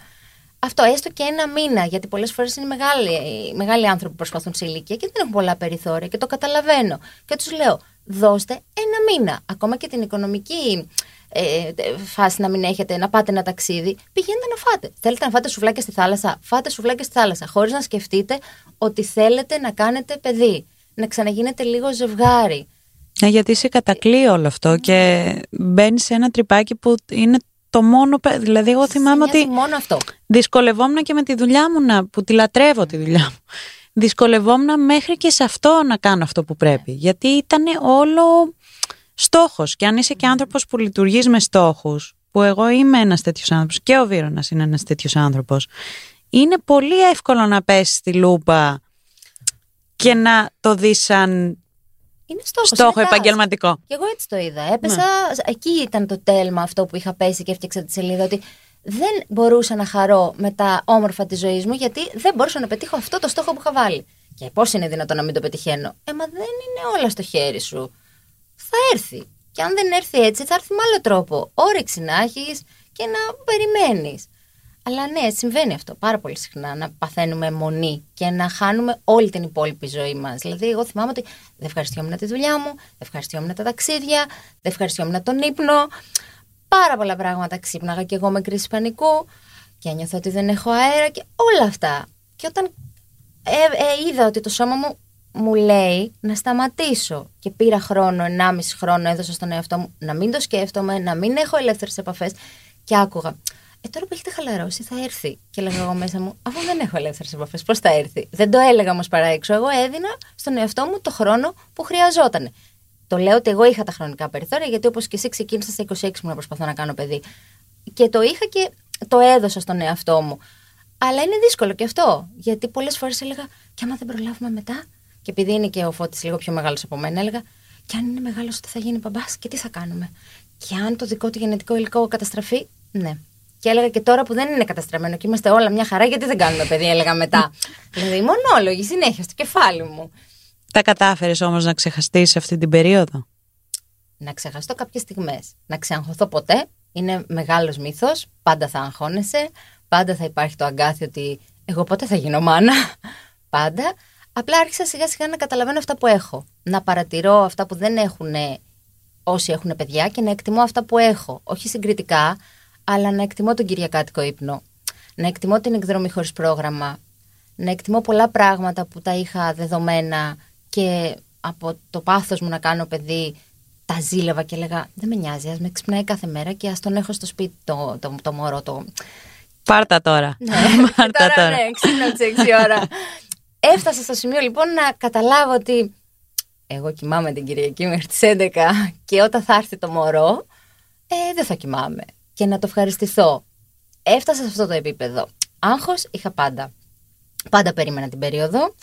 Αυτό έστω και ένα μήνα, γιατί πολλές φορές είναι μεγάλοι, μεγάλοι άνθρωποι που προσπαθούν σε ηλικία και δεν έχουν πολλά περιθώρια και το καταλαβαίνω. Και τους λέω, δώστε ένα μήνα. Ακόμα και την οικονομική ε, φάση να μην έχετε, να πάτε ένα ταξίδι, πηγαίνετε να φάτε. Θέλετε να φάτε σουβλάκια στη θάλασσα, φάτε σουβλάκια στη θάλασσα, χωρίς να σκεφτείτε ότι θέλετε να κάνετε παιδί. Να ξαναγίνετε λίγο ζευγάρι. Ναι, γιατί σε κατακλεί όλο αυτό και μπαίνει σε ένα τρυπάκι που είναι το μόνο. πε- Δηλαδή, εγώ θυμάμαι Νοιάζει ότι Μόνο αυτό. δυσκολευόμουν και με τη δουλειά μου, να, που τη λατρεύω τη δουλειά μου. Δυσκολευόμουν μέχρι και σε αυτό να κάνω αυτό που πρέπει. Γιατί ήταν όλο στόχος. Και αν είσαι και άνθρωπος που λειτουργείς με στόχους, που εγώ είμαι ένας τέτοιος άνθρωπος και ο Βίρονας είναι ένας τέτοιος άνθρωπος, είναι πολύ εύκολο να πέσεις στη λούπα και να το δεις σαν Είναι στόχος, στόχο είναι task. επαγγελματικό. Και εγώ έτσι το είδα. Έπεσα. Εκεί ήταν το τέλμα αυτό που είχα πέσει και έφτιαξα τη σελίδα. Ότι δεν μπορούσα να χαρώ με τα όμορφα της ζωής μου, γιατί δεν μπορούσα να πετύχω αυτό το στόχο που είχα βάλει. Και πώς είναι δυνατόν να μην το πετυχαίνω; Ε, μα δεν είναι όλα στο χέρι σου. Θα έρθει. Και αν δεν έρθει έτσι, θα έρθει με άλλο τρόπο. Όρεξη να έχεις και να περιμένεις. Αλλά ναι, συμβαίνει αυτό πάρα πολύ συχνά. Να παθαίνουμε μονή και να χάνουμε όλη την υπόλοιπη ζωή μας. Δηλαδή, εγώ θυμάμαι ότι δεν ευχαριστιόμουν τη δουλειά μου, δεν ευχαριστιόμουν τα ταξίδια, δεν ευχαριστιόμουν τον ύπνο. Πάρα πολλά πράγματα ξύπναγα και εγώ με κρίση πανικού και ένιωθα ότι δεν έχω αέρα και όλα αυτά. Και όταν ε, ε, είδα ότι το σώμα μου μου λέει να σταματήσω και πήρα χρόνο, 1,5 χρόνο έδωσα στον εαυτό μου να μην το σκέφτομαι, να μην έχω ελεύθερες επαφές και άκουγα ε, τώρα που έχετε χαλαρώσει θα έρθει. Και έλεγα εγώ μέσα μου, αφού δεν έχω ελεύθερες επαφές, πώς θα έρθει. Δεν το έλεγα όμως παρά έξω. Εγώ έδινα στον εαυτό μου το χρόνο που χρειαζόταν. Το λέω ότι εγώ είχα τα χρονικά περιθώρια, γιατί όπως και εσύ ξεκίνησα στα 26 μου να προσπαθώ να κάνω παιδί. Και το είχα και το έδωσα στον εαυτό μου. Αλλά είναι δύσκολο και αυτό. Γιατί πολλές φορές έλεγα, και άμα δεν προλάβουμε μετά. Και επειδή είναι και ο Φώτης λίγο πιο μεγάλος από μένα, έλεγα, και αν είναι μεγάλος, ότι θα γίνει μπαμπάς και τι θα κάνουμε. Και αν το δικό του γενετικό υλικό καταστραφεί, ναι. Και έλεγα και τώρα που δεν είναι καταστραμμένο και είμαστε όλα μια χαρά, γιατί δεν κάνουμε παιδί, έλεγα μετά. δηλαδή, μονόλογοι συνέχεια στο κεφάλι μου. Τα κατάφερες όμως να ξεχαστείς αυτή την περίοδο; Να ξεχαστώ κάποιες στιγμές. Να ξεαγχωθώ ποτέ. Είναι μεγάλος μύθος. Πάντα θα αγχώνεσαι. Πάντα θα υπάρχει το αγκάθι ότι εγώ πότε θα γίνω μάνα. Πάντα. Απλά άρχισα σιγά σιγά να καταλαβαίνω αυτά που έχω. Να παρατηρώ αυτά που δεν έχουν όσοι έχουν παιδιά και να εκτιμώ αυτά που έχω. Όχι συγκριτικά, αλλά να εκτιμώ τον Κυριακάτικο ύπνο. Να εκτιμώ την εκδρομή χωρίς πρόγραμμα. Να εκτιμώ πολλά πράγματα που τα είχα δεδομένα και από το πάθος μου να κάνω παιδί τα ζήλευα και έλεγα δεν με νοιάζει, ας με ξυπνάει κάθε μέρα και ας τον έχω στο σπίτι το, το, το, μωρό το... Πάρτα τώρα. Ναι, Πάρτα τώρα, τώρα. ναι, ξύπνα 6 ώρα. Έφτασα στο σημείο λοιπόν να καταλάβω ότι εγώ κοιμάμαι την Κυριακή μέχρι τις 11 και όταν θα έρθει το μωρό ε, δεν θα κοιμάμαι και να το ευχαριστηθώ. Έφτασα σε αυτό το επίπεδο. Άγχος είχα πάντα. Πάντα περίμενα την περίοδο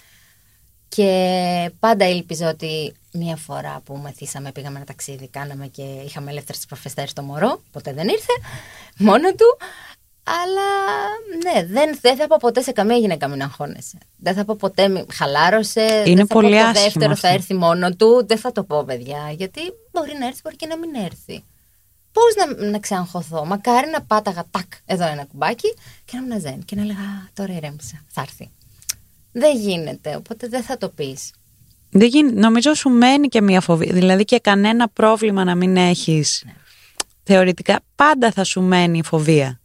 και πάντα ήλπιζα ότι μία φορά που μεθύσαμε, πήγαμε ένα ταξίδι, κάναμε και είχαμε ελεύθερες προφεστέρε στο μωρό. Ποτέ δεν ήρθε, μόνο του. Αλλά ναι, δεν, δεν θα πω ποτέ σε καμία γυναίκα μην αγχώνεσαι. Δεν θα πω ποτέ χαλάρωσε. Είναι δεν θα πολύ πω το δεύτερο θα έρθει μόνο του. Δεν θα το πω, παιδιά. Γιατί μπορεί να έρθει, μπορεί και να μην έρθει. Πώς να, να ξεαγχωθώ; Μακάρι να πάταγα τάκ εδώ ένα κουμπάκι και να μην ζεν και να λέγα τώρα ηρέμησα. Θα έρθει. Δεν γίνεται, οπότε δεν θα το πεις. Δεν γίνει. Νομίζω σου μένει και μια φοβία. Δηλαδή και κανένα πρόβλημα να μην έχεις. Ναι. Θεωρητικά πάντα θα σου μένει η φοβία.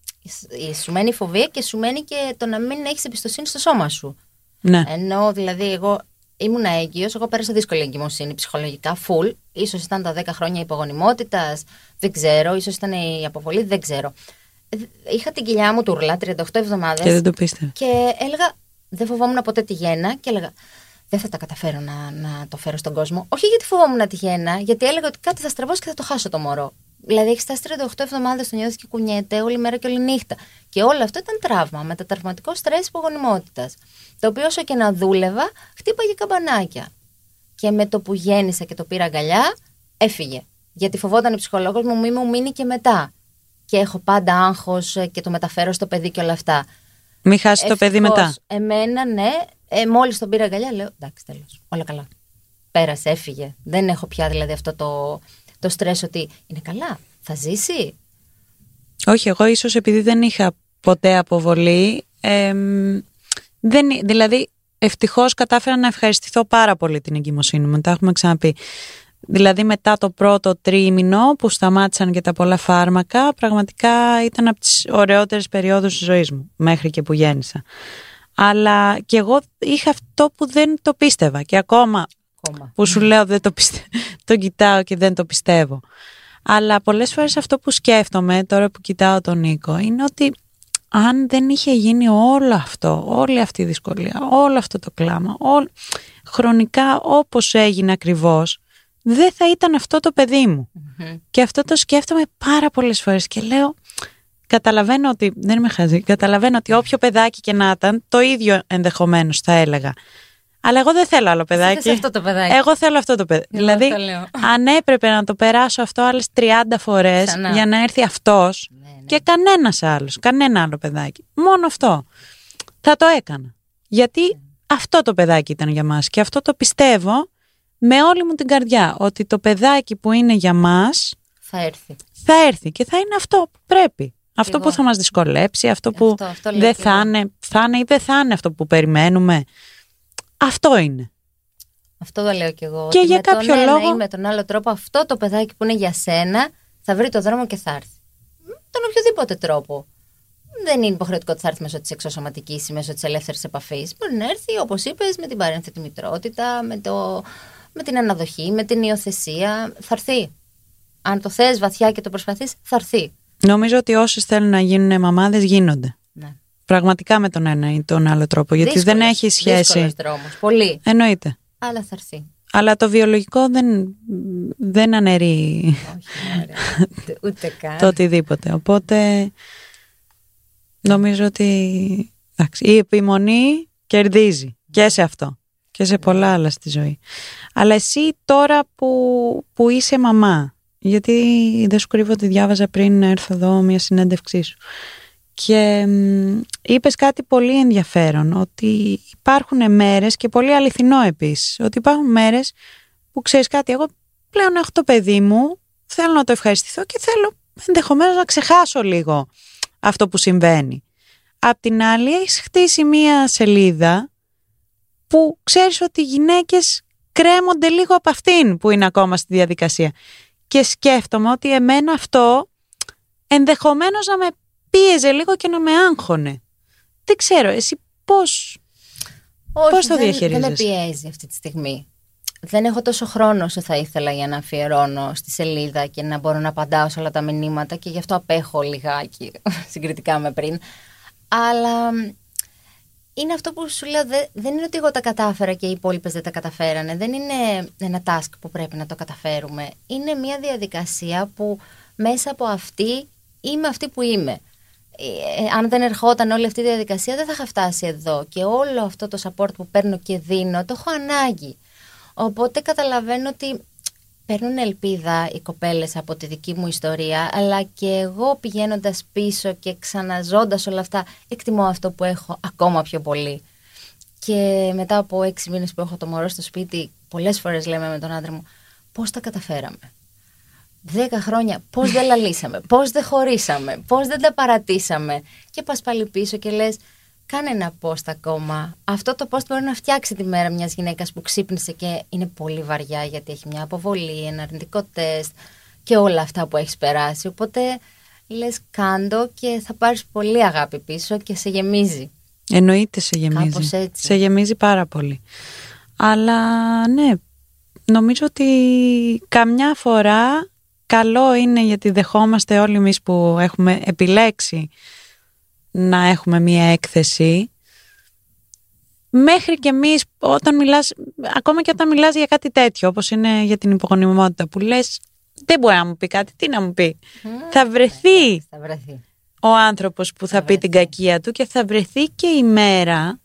Σου μένει η φοβία και σου μένει και το να μην έχεις εμπιστοσύνη στο σώμα σου. Ναι. Ενώ δηλαδή εγώ ήμουν έγκυος, εγώ πέρασα δύσκολη εγκυμοσύνη ψυχολογικά, full. σω ήταν τα 10 χρόνια υπογονιμότητας, δεν ξέρω, ίσως ήταν η αποβολή, δεν ξέρω. Ε, είχα την κοιλιά μου τουρλά 38 εβδομάδες. Και δεν το πίστευα. Και έλεγα, δεν φοβόμουν ποτέ τη γέννα και έλεγα, δεν θα τα καταφέρω να, να το φέρω στον κόσμο. Όχι γιατί φοβόμουν τη γέννα, γιατί έλεγα ότι κάτι θα στραβώσει και θα το χάσω το μωρό. Δηλαδή, έχεις φτάσει 38 εβδομάδες, το νιώθεις και κουνιέται όλη μέρα και όλη νύχτα. Και όλο αυτό ήταν τραύμα, μετατραυματικό στρες υπογονιμότητας. Το οποίο όσο και να δούλευα, χτύπαγε καμπανάκια. Και με το που γέννησα και το πήρα αγκαλιά, έφυγε. Γιατί φοβόταν η ψυχολόγος μου, μη μου μείνει και μετά. Και έχω πάντα άγχος και το μεταφέρω στο παιδί και όλα αυτά. Μην χάσεις το παιδί μετά. Εμένα, ναι. Ε, Μόλις τον πήρα αγκαλιά, λέω εντάξει, τέλος. Όλα καλά. Πέρασε, έφυγε. Δεν έχω πια δηλαδή αυτό το, το στρες ότι είναι καλά. Θα ζήσει; Όχι, εγώ ίσως επειδή δεν είχα ποτέ αποβολή, ε, δεν, δηλαδή ευτυχώς κατάφερα να ευχαριστηθώ πάρα πολύ την εγκυμοσύνη μου, τα έχουμε ξαναπεί. Δηλαδή μετά το πρώτο τρίμηνο που σταμάτησαν και τα πολλά φάρμακα, πραγματικά ήταν από τις ωραιότερες περιόδους της ζωής μου, μέχρι και που γέννησα. Αλλά και εγώ είχα αυτό που δεν το πίστευα και ακόμα, που σου λέω δεν το πιστεύω, το κοιτάω και δεν το πιστεύω. Αλλά πολλές φορές αυτό που σκέφτομαι τώρα που κοιτάω τον Νίκο είναι ότι αν δεν είχε γίνει όλο αυτό, όλη αυτή η δυσκολία, όλο αυτό το κλάμα, ό, χρονικά όπως έγινε ακριβώς, δεν θα ήταν αυτό το παιδί μου. Και αυτό το σκέφτομαι πάρα πολλές φορές και λέω, καταλαβαίνω ότι, δεν με χαζεί, καταλαβαίνω ότι όποιο παιδάκι και να ήταν, το ίδιο ενδεχομένως θα έλεγα. Αλλά εγώ δεν θέλω άλλο παιδάκι. αυτό το παιδάκι. Εγώ θέλω αυτό το παιδάκι. δηλαδή, αν έπρεπε να το περάσω αυτό άλλες 30 φορές για να έρθει αυτός ναι, ναι. και κανένας άλλος, κανένα άλλο παιδάκι. Μόνο αυτό. Θα το έκανα. Γιατί ναι. αυτό το παιδάκι ήταν για μας και αυτό το πιστεύω με όλη μου την καρδιά ότι το παιδάκι που είναι για μας θα έρθει. Θα έρθει και θα είναι αυτό που πρέπει. Αυτό που θα μας δυσκολέψει, αυτό που δεν θα είναι, θα είναι ή δεν θα είναι αυτό που περιμένουμε. Αυτό είναι. Αυτό το λέω κι εγώ. Και για με κάποιο τον λόγο. Ή με τον άλλο τρόπο, αυτό το παιδάκι που είναι για σένα θα βρει το δρόμο και θα έρθει. Τον οποιοδήποτε τρόπο. Δεν είναι υποχρεωτικό ότι θα έρθει μέσω της εξωσωματικής ή μέσω της ελεύθερης επαφής. Μπορεί να έρθει, όπως είπες, με την παρένθετη μητρότητα, με, το, με την αναδοχή, με την υιοθεσία. Θα έρθει. Αν το θες βαθιά και το προσπαθείς, θα έρθει. Νομίζω ότι όσες θέλουν να γίνουν μαμάδες γίνονται. Ναι. Πραγματικά με τον ένα ή τον άλλο τρόπο. Γιατί δύσκολος, δεν έχει σχέση. δρόμος, πολύ. Εννοείται. Αλλά θα έρθει. Αλλά το βιολογικό δεν, δεν αναιρεί Όχι, ούτε καν. το οτιδήποτε. Οπότε νομίζω ότι εντάξει, η επιμονή κερδίζει και σε αυτό και σε πολλά άλλα στη ζωή. Αλλά εσύ τώρα που, που είσαι μαμά, γιατί δεν σου κρύβω ότι διάβαζα πριν να έρθω εδώ μια συνέντευξή σου. Και μ, είπες κάτι πολύ ενδιαφέρον, ότι υπάρχουν μέρες και πολύ αληθινό επίσης, ότι υπάρχουν μέρες που ξέρεις κάτι, εγώ πλέον έχω το παιδί μου, θέλω να το ευχαριστηθώ και θέλω ενδεχομένως να ξεχάσω λίγο αυτό που συμβαίνει. Απ' την άλλη έχεις χτίσει μία σελίδα που ξέρεις ότι οι γυναίκες κρέμονται λίγο από αυτήν που είναι ακόμα στη διαδικασία. Και σκέφτομαι ότι εμένα αυτό ενδεχομένως να με πίεζε λίγο και να με άγχωνε. Δεν ξέρω, εσύ πώς, Όχι, πώς το δεν, διαχειρίζεσαι; Δεν με πιέζει αυτή τη στιγμή. Δεν έχω τόσο χρόνο όσο θα ήθελα για να αφιερώνω στη σελίδα και να μπορώ να απαντάω σε όλα τα μηνύματα και γι' αυτό απέχω λιγάκι συγκριτικά με πριν. Αλλά μ, είναι αυτό που σου λέω, δε- δεν είναι ότι εγώ τα κατάφερα και οι υπόλοιπες δεν τα καταφέρανε. Δεν είναι ένα task που πρέπει να το καταφέρουμε. Είναι μια διαδικασία που μέσα από αυτή είμαι αυτή που είμαι. Ε, ε, αν δεν ερχόταν όλη αυτή η διαδικασία δεν θα είχα φτάσει εδώ και όλο αυτό το support που παίρνω και δίνω το έχω ανάγκη. Οπότε καταλαβαίνω ότι παίρνουν ελπίδα οι κοπέλες από τη δική μου ιστορία αλλά και εγώ πηγαίνοντας πίσω και ξαναζώντας όλα αυτά εκτιμώ αυτό που έχω ακόμα πιο πολύ. Και μετά από έξι μήνες που έχω το μωρό στο σπίτι πολλές φορές λέμε με τον άντρα μου πώς τα καταφέραμε; Δέκα χρόνια πώς δεν λαλήσαμε, πώς δεν χωρίσαμε, πώς δεν τα παρατήσαμε. Και πας πάλι πίσω και λες κάνε ένα post ακόμα. Αυτό το post μπορεί να φτιάξει τη μέρα μιας γυναίκας που ξύπνησε και είναι πολύ βαριά γιατί έχει μια αποβολή, ένα αρνητικό τεστ και όλα αυτά που έχεις περάσει. Οπότε λες κάντο και θα πάρεις πολύ αγάπη πίσω και σε γεμίζει. Εννοείται σε γεμίζει. Κάπως έτσι. Σε γεμίζει πάρα πολύ. Αλλά ναι, νομίζω ότι καμιά φορά καλό είναι γιατί δεχόμαστε όλοι εμείς που έχουμε επιλέξει να έχουμε μία έκθεση μέχρι και εμείς όταν μιλάς, ακόμα και όταν μιλάς για κάτι τέτοιο όπως είναι για την υπογονιμότητα που λες δεν μπορεί να μου πει κάτι, τι να μου πει; θα βρεθεί Θα βρεθεί. ο άνθρωπος που θα, Θα πει την βρεθεί. κακία του και θα βρεθεί και η μέρα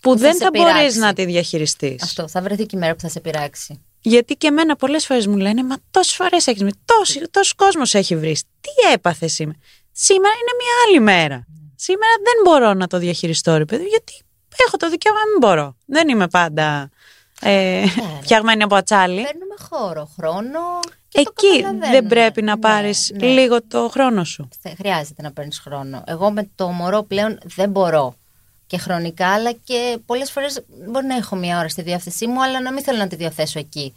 που, θα δεν σε θα μπορείς πειράξει. να τη διαχειριστείς. Αυτό θα βρεθεί και η μέρα που θα σε πειράξει. Γιατί και εμένα πολλές φορές μου λένε «Μα τόσες φορές έχεις βρει, τόσος, τόσος κόσμος έχει βρεις, τι έπαθες σήμερα». Σήμερα είναι μια άλλη μέρα. Σήμερα δεν μπορώ να το διαχειριστώ ρε παιδί, γιατί έχω το δικαίωμα να μην μπορώ. Δεν είμαι πάντα ε, φτιαγμένη από ατσάλι. Παίρνουμε χώρο, χρόνο και το Εκεί καταλαβαίνουμε. δεν πρέπει να Ναι, πάρεις ναι. λίγο το χρόνο σου. Θε- Χρειάζεται να παίρνεις χρόνο. Εγώ με το μωρό πλέον δεν μπορώ. Και χρονικά, αλλά και πολλές φορές μπορεί να έχω μία ώρα στη διάθεσή μου, αλλά να μην θέλω να τη διαθέσω εκεί.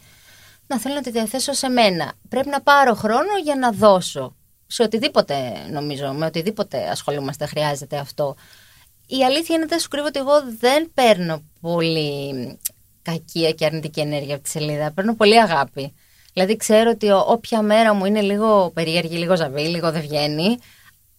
Να θέλω να τη διαθέσω σε μένα. Πρέπει να πάρω χρόνο για να δώσω. Σε οτιδήποτε, νομίζω, με οτιδήποτε ασχολούμαστε, χρειάζεται αυτό. Η αλήθεια είναι ότι δεν σου κρύβω ότι εγώ δεν παίρνω πολύ κακία και αρνητική ενέργεια από τη σελίδα. Παίρνω πολύ αγάπη. Δηλαδή ξέρω ότι ο- όποια μέρα μου είναι λίγο περίεργη, λίγο ζαβή, λίγο δεν βγαίνει,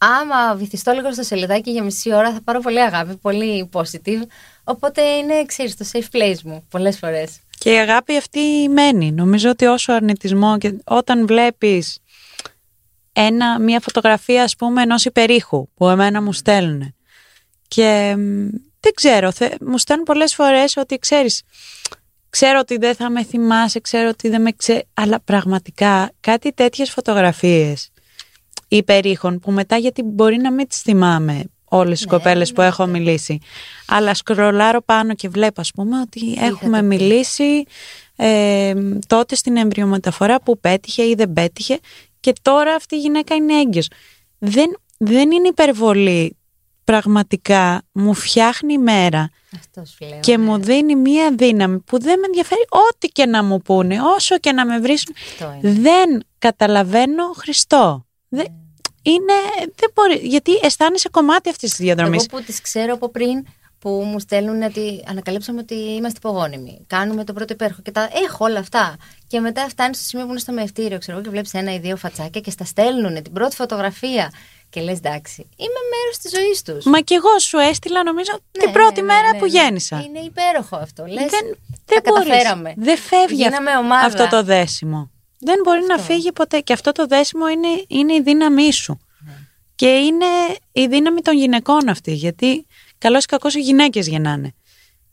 άμα βυθιστώ λίγο στο σελιδάκι για μισή ώρα θα πάρω πολύ αγάπη, πολύ positive. Οπότε είναι, ξέρεις, το safe place μου πολλές φορές. Και η αγάπη αυτή μένει. Νομίζω ότι όσο αρνητισμό και όταν βλέπεις ένα, μια φωτογραφία ας πούμε ενός υπερήχου που εμένα μου στέλνουν και μ, δεν ξέρω, θε, μου στέλνουν πολλές φορές ότι ξέρεις ξέρω ότι δεν θα με θυμάσαι, ξέρω ότι δεν με ξέρει, αλλά πραγματικά κάτι τέτοιες φωτογραφίες υπερήχων που μετά γιατί μπορεί να μην τις θυμάμαι όλες τις Ναι, κοπέλες που ναι, έχω μιλήσει αλλά σκρολάρω πάνω και βλέπω ας πούμε ότι έχουμε πεις. μιλήσει ε, τότε στην εμβριομεταφορά που πέτυχε ή δεν πέτυχε και τώρα αυτή η γυναίκα είναι έγκυος. Δεν, δεν είναι υπερβολή. Πραγματικά μου φτιάχνει η μέρα Αυτός σου λέω. και ναι. μου δίνει μία δύναμη που δεν με ενδιαφέρει ό,τι και να μου πούνε, όσο και να με βρίσουν. Αυτό είναι. Δεν καταλαβαίνω Χριστό. Δεν, είναι, δεν μπορεί, γιατί αισθάνεσαι κομμάτι αυτής της διαδρομής. Εγώ που τις ξέρω από πριν που μου στέλνουν ότι ανακαλύψαμε ότι είμαστε υπογόνιμοι. Κάνουμε το πρώτο υπέροχο και τα έχω όλα αυτά. Και μετά φτάνεις στο σημείο που είναι στο μευτήριο, ξέρω εγώ, και βλέπεις ένα ή δύο φατσάκια και στα στέλνουν την πρώτη φωτογραφία. Και λες, εντάξει, είμαι μέρος της ζωής τους. Μα και εγώ σου έστειλα νομίζω την πρώτη μέρα που γέννησα. Είναι υπέροχο αυτό. Λες, δεν, τα δεν μπορείς. καταφέραμε. Δεν φεύγει αυ- Γίναμε ομάδα. αυτό το δέσιμο. Δεν μπορεί να φύγει ποτέ. Και αυτό το δέσιμο είναι, είναι η δύναμή σου. Ναι. Και είναι η δύναμη των γυναικών αυτή. Γιατί καλός ή κακός οι γυναίκες γεννάνε.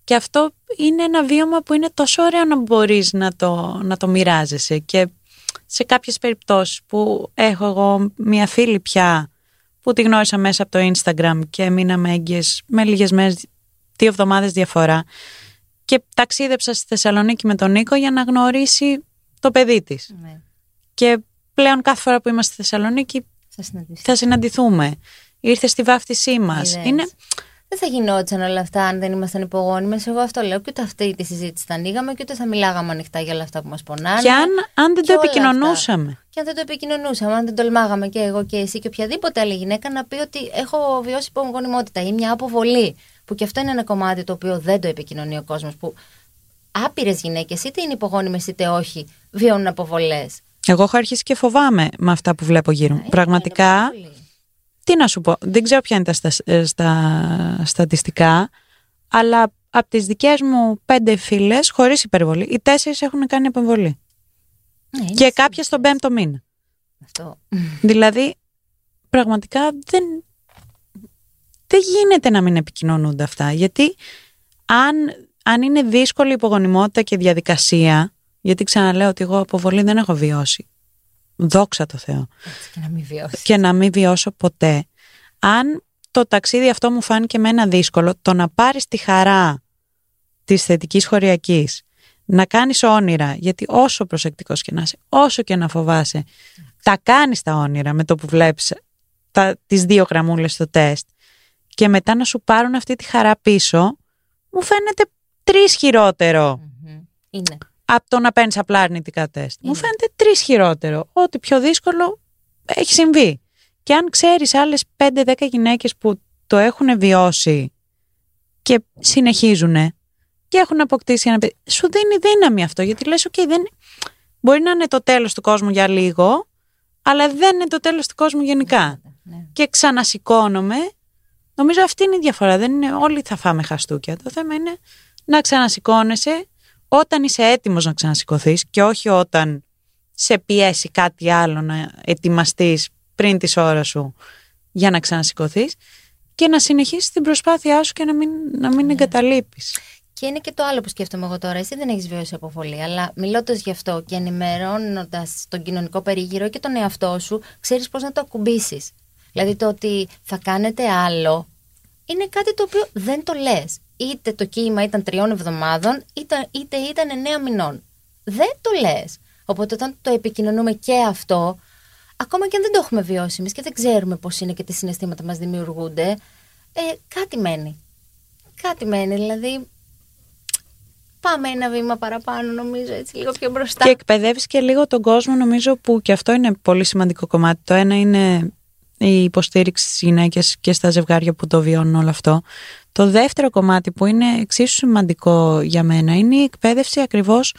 Και αυτό είναι ένα βίωμα που είναι τόσο ωραίο να μπορείς να το, να το μοιράζεσαι. Και σε κάποιες περιπτώσεις που έχω εγώ μια φίλη πια που τη γνώρισα μέσα από το Instagram και μείναμε έγκυες με λίγες μέρες, δύο εβδομάδες διαφορά και ταξίδεψα στη Θεσσαλονίκη με τον Νίκο για να γνωρίσει το παιδί της. Ναι. Και πλέον κάθε φορά που είμαστε στη Θεσσαλονίκη Θα συναντήσω. θα συναντηθούμε. Ήρθε στη βάφτισή μας. Είδες. Είναι... Δεν θα γινόταν όλα αυτά αν δεν ήμασταν υπογόνιμες. Εγώ αυτό λέω. Και ούτε αυτή τη συζήτηση θα ανοίγαμε και ούτε θα μιλάγαμε ανοιχτά για όλα αυτά που μας πονάνε. Και αν, αν δεν και το όλα επικοινωνούσαμε. Και αν δεν το επικοινωνούσαμε, αν δεν τολμάγαμε και εγώ και εσύ και οποιαδήποτε άλλη γυναίκα να πει ότι έχω βιώσει υπογονιμότητα ή μια αποβολή. Που και αυτό είναι ένα κομμάτι το οποίο δεν το επικοινωνεί ο κόσμος. Που άπειρες γυναίκες, είτε είναι υπογόνιμες είτε όχι, βιώνουν αποβολές. Εγώ έχω αρχίσει και φοβάμαι με αυτά που βλέπω γύρω μου. Πραγματικά, τι να σου πω, δεν ξέρω ποια είναι τα, στα, ε, στα στατιστικά, αλλά από τις δικές μου πέντε φίλες, χωρίς υπερβολή, οι τέσσερις έχουν κάνει απεμβολή. Ναι, είναι Και κάποια στον πέμπτο μήνα. Αυτό. Δηλαδή, πραγματικά δεν, δεν γίνεται να μην επικοινωνούνται αυτά. Γιατί αν, αν είναι δύσκολη η υπογονιμότητα και διαδικασία, γιατί ξαναλέω ότι εγώ αποβολή δεν έχω βιώσει. Δόξα τω Θεώ. Έτσι και να μην βιώσεις. Και να μην βιώσω ποτέ. Αν το ταξίδι αυτό μου φάνηκε με ένα δύσκολο, το να πάρεις τη χαρά της θετικής χωριακής, να κάνεις όνειρα, γιατί όσο προσεκτικός και να είσαι, όσο και να φοβάσαι, τα κάνεις τα όνειρα με το που βλέπεις τα, τις δύο γραμμούλες στο τεστ και μετά να σου πάρουν αυτή τη χαρά πίσω, μου φαίνεται τρεις χειρότερο Μμμ. Είναι. από το να παίρνεις απλά αρνητικά τεστ. Μου Είναι. φαίνεται τρεις χειρότερο. Ό,τι πιο δύσκολο έχει συμβεί. Και αν ξέρεις άλλες 5-10 γυναίκες που το έχουν βιώσει και συνεχίζουν και έχουν αποκτήσει ένα παιδί, σου δίνει δύναμη αυτό. Γιατί λες, OK, δεν... μπορεί να είναι το τέλος του κόσμου για λίγο, αλλά δεν είναι το τέλος του κόσμου γενικά. Ναι. Και ξανασηκώνομαι. Νομίζω αυτή είναι η διαφορά. Δεν είναι όλοι θα φάμε χαστούκια. Το θέμα είναι να ξανασηκώνεσαι όταν είσαι έτοιμος να ξανασηκωθείς και όχι όταν σε πιέσει κάτι άλλο να ετοιμαστείς πριν τις ώρα σου για να ξανασηκωθείς και να συνεχίσεις την προσπάθειά σου και να μην, να μην εγκαταλείπεις. Και είναι και το άλλο που σκέφτομαι εγώ τώρα. Εσύ δεν έχεις βιώσει αποβολή, αλλά μιλώντας γι' αυτό και ενημερώνοντας τον κοινωνικό περίγυρο και τον εαυτό σου, ξέρεις πώς να το ακουμπήσεις. Δηλαδή το ότι θα κάνετε άλλο είναι κάτι το οποίο δεν το λες. Είτε το κύμα ήταν τριών εβδομάδων, είτε, είτε ήταν εννέα μηνών. Δεν το λες. Οπότε όταν το επικοινωνούμε και αυτό, ακόμα και αν δεν το έχουμε βιώσει εμείς και δεν ξέρουμε πώς είναι και τι συναισθήματα μας δημιουργούνται, ε, κάτι μένει. Κάτι μένει. Δηλαδή, πάμε ένα βήμα παραπάνω, νομίζω, έτσι λίγο πιο μπροστά. Και εκπαιδεύεις και λίγο τον κόσμο νομίζω που και αυτό είναι πολύ σημαντικό κομμάτι. Το ένα είναι η υποστήριξη στις γυναίκες και στα ζευγάρια που το βιώνουν όλο αυτό. Το δεύτερο κομμάτι που είναι εξίσου σημαντικό για μένα είναι η εκπαίδευση ακριβώς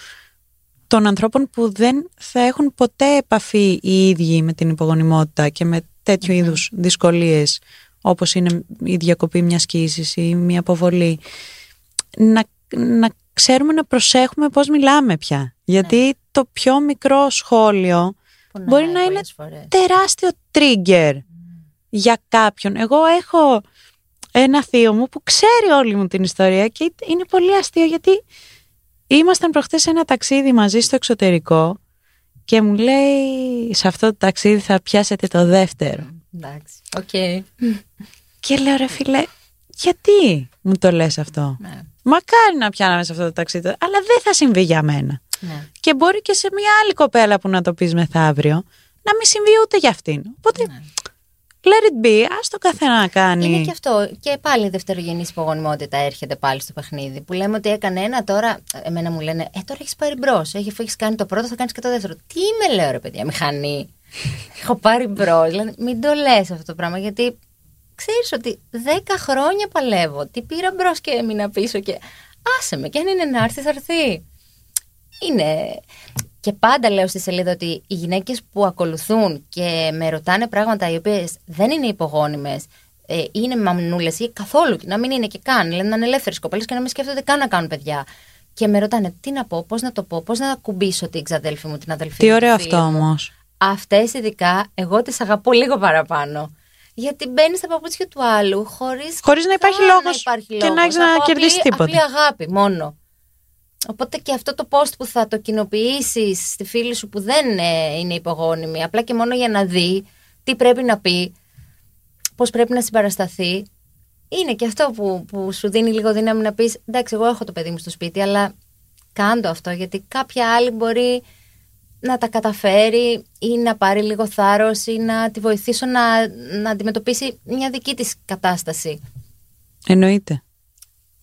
των ανθρώπων που δεν θα έχουν ποτέ επαφή οι ίδιοι με την υπογονιμότητα και με τέτοιου είδους δυσκολίες όπως είναι η διακοπή μιας κοίησης ή μια αποβολή. Να, να ξέρουμε να προσέχουμε πώς μιλάμε πια. Γιατί το πιο μικρό σχόλιο Πονάει μπορεί να είναι πολλές φορές. τεράστιο trigger για κάποιον. Εγώ έχω ένα θείο μου που ξέρει όλη μου την ιστορία και είναι πολύ αστείο γιατί ήμασταν προχτές σε ένα ταξίδι μαζί στο εξωτερικό και μου λέει σε αυτό το ταξίδι θα πιάσετε το δεύτερο. Εντάξει. Οκ. Και λέω ρε φίλε, γιατί μου το λες αυτό; Ναι. Μακάρι να πιάναμε σε αυτό το ταξίδι, αλλά δεν θα συμβεί για μένα. Ναι. Και μπορεί και σε μια άλλη κοπέλα που να το πεις μεθαύριο να μην συμβεί ούτε για αυτήν. Οπότε Ναι. Let it be, άσ' τον καθένα να κάνει. Είναι και αυτό. Και πάλι η δευτερογενής υπογονιμότητα έρχεται πάλι στο παιχνίδι. Που λέμε ότι έκανε ένα, τώρα. Εμένα μου λένε, Ε, τώρα έχεις πάρει μπρος. Έχει έχεις κάνει το πρώτο, θα κάνεις και το δεύτερο. Τι με λέω, ρε παιδιά, μηχανή. Έχω πάρει μπρος. Δηλαδή, μην το λες αυτό το πράγμα, γιατί ξέρεις ότι 10 χρόνια παλεύω. Τι πήρα μπρος και έμεινα πίσω και. Άσε με, και αν είναι να έρθεις, θα έρθει. Είναι. Και πάντα λέω στη σελίδα ότι οι γυναίκες που ακολουθούν και με ρωτάνε πράγματα οι οποίες δεν είναι υπογόνιμες, ε, είναι μαμνούλες ή καθόλου, να μην είναι και καν, λένε να είναι ελεύθερες κοπέλες και να μην σκέφτονται καν να κάνουν παιδιά. Και με ρωτάνε τι να πω, πώς να το πω, πώς να ακουμπήσω την ξαδέλφη μου, την αδελφή Τι μου. ωραίο τη φίλη αυτό μου. όμως. Αυτές ειδικά, εγώ τις αγαπώ λίγο παραπάνω. Γιατί μπαίνεις στα παπούτσια του άλλου χωρίς Χωρίς να υπάρχει λόγος και να έχεις να κερδίσεις τίποτα. Απλή αγάπη μόνο. Οπότε και αυτό το post που θα το κοινοποιήσεις στη φίλη σου που δεν ε, είναι υπογόνιμη, απλά και μόνο για να δει τι πρέπει να πει, πώς πρέπει να συμπαρασταθεί, είναι και αυτό που, που σου δίνει λίγο δύναμη να πεις εντάξει εγώ έχω το παιδί μου στο σπίτι αλλά κάντο αυτό γιατί κάποια άλλη μπορεί να τα καταφέρει ή να πάρει λίγο θάρρος ή να τη βοηθήσω να, να αντιμετωπίσει μια δική της κατάσταση. Εννοείται.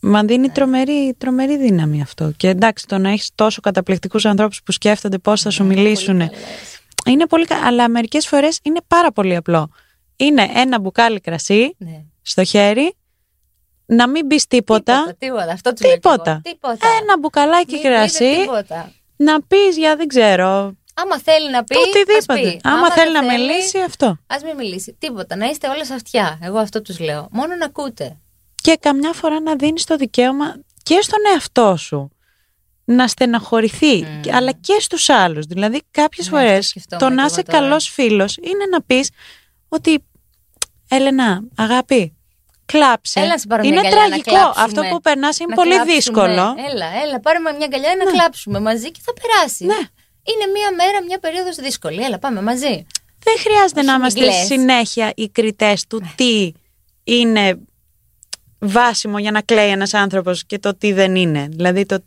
Μα δίνει τρομερή, τρομερή δύναμη αυτό. Και εντάξει, το να έχεις τόσο καταπληκτικούς ανθρώπους που σκέφτονται πώς θα σου Είναι μιλήσουν. πολύ Είναι πολύ κα- Αλλά μερικές φορές είναι πάρα πολύ απλό. Είναι ένα μπουκάλι κρασί Ναι. στο χέρι, να μην πεις τίποτα. Τίποτα, τίποτα. Αυτό τους λέω κι Τίποτα. εγώ. Τίποτα. Ένα μπουκαλάκι Μην πείτε κρασί, Τίποτα. να πεις για δεν ξέρω. Άμα θέλει να πει, ας οτιδήποτε. πει. Άμα, θέλει δεν να μιλήσει, αυτό. Ας μην μιλήσει. Τίποτα. Να είστε όλες αυτιά. Εγώ αυτό τους λέω. Μόνο να ακούτε. Και καμιά φορά να δίνεις το δικαίωμα και στον εαυτό σου να στεναχωρηθεί, και- αλλά και στους άλλους. Δηλαδή κάποιες Ναι, αυτό φορές σκεφτόμουν το κι να εγώ είσαι τώρα. καλός φίλος είναι να πεις ότι Έλενα, αγάπη, κλάψε. Έλα, σε πάρω μια είναι αγκαλιά να τραγικό. κλάψουμε. Αυτό που περνάς είναι Να πολύ κλάψουμε. δύσκολο. Έλα, έλα, πάρε με μια αγκαλιά να κλάψουμε μαζί και θα περάσει. Ναι. Είναι μια μέρα, μια περίοδος δύσκολη. Έλα, πάμε μαζί. Δεν χρειάζεται Όχι να μην είμαστε κλαις. συνέχεια οι κριτές του Ναι. τι είναι βάσιμο για να κλαίει ένας άνθρωπος και το τι δεν είναι. Δηλαδή το...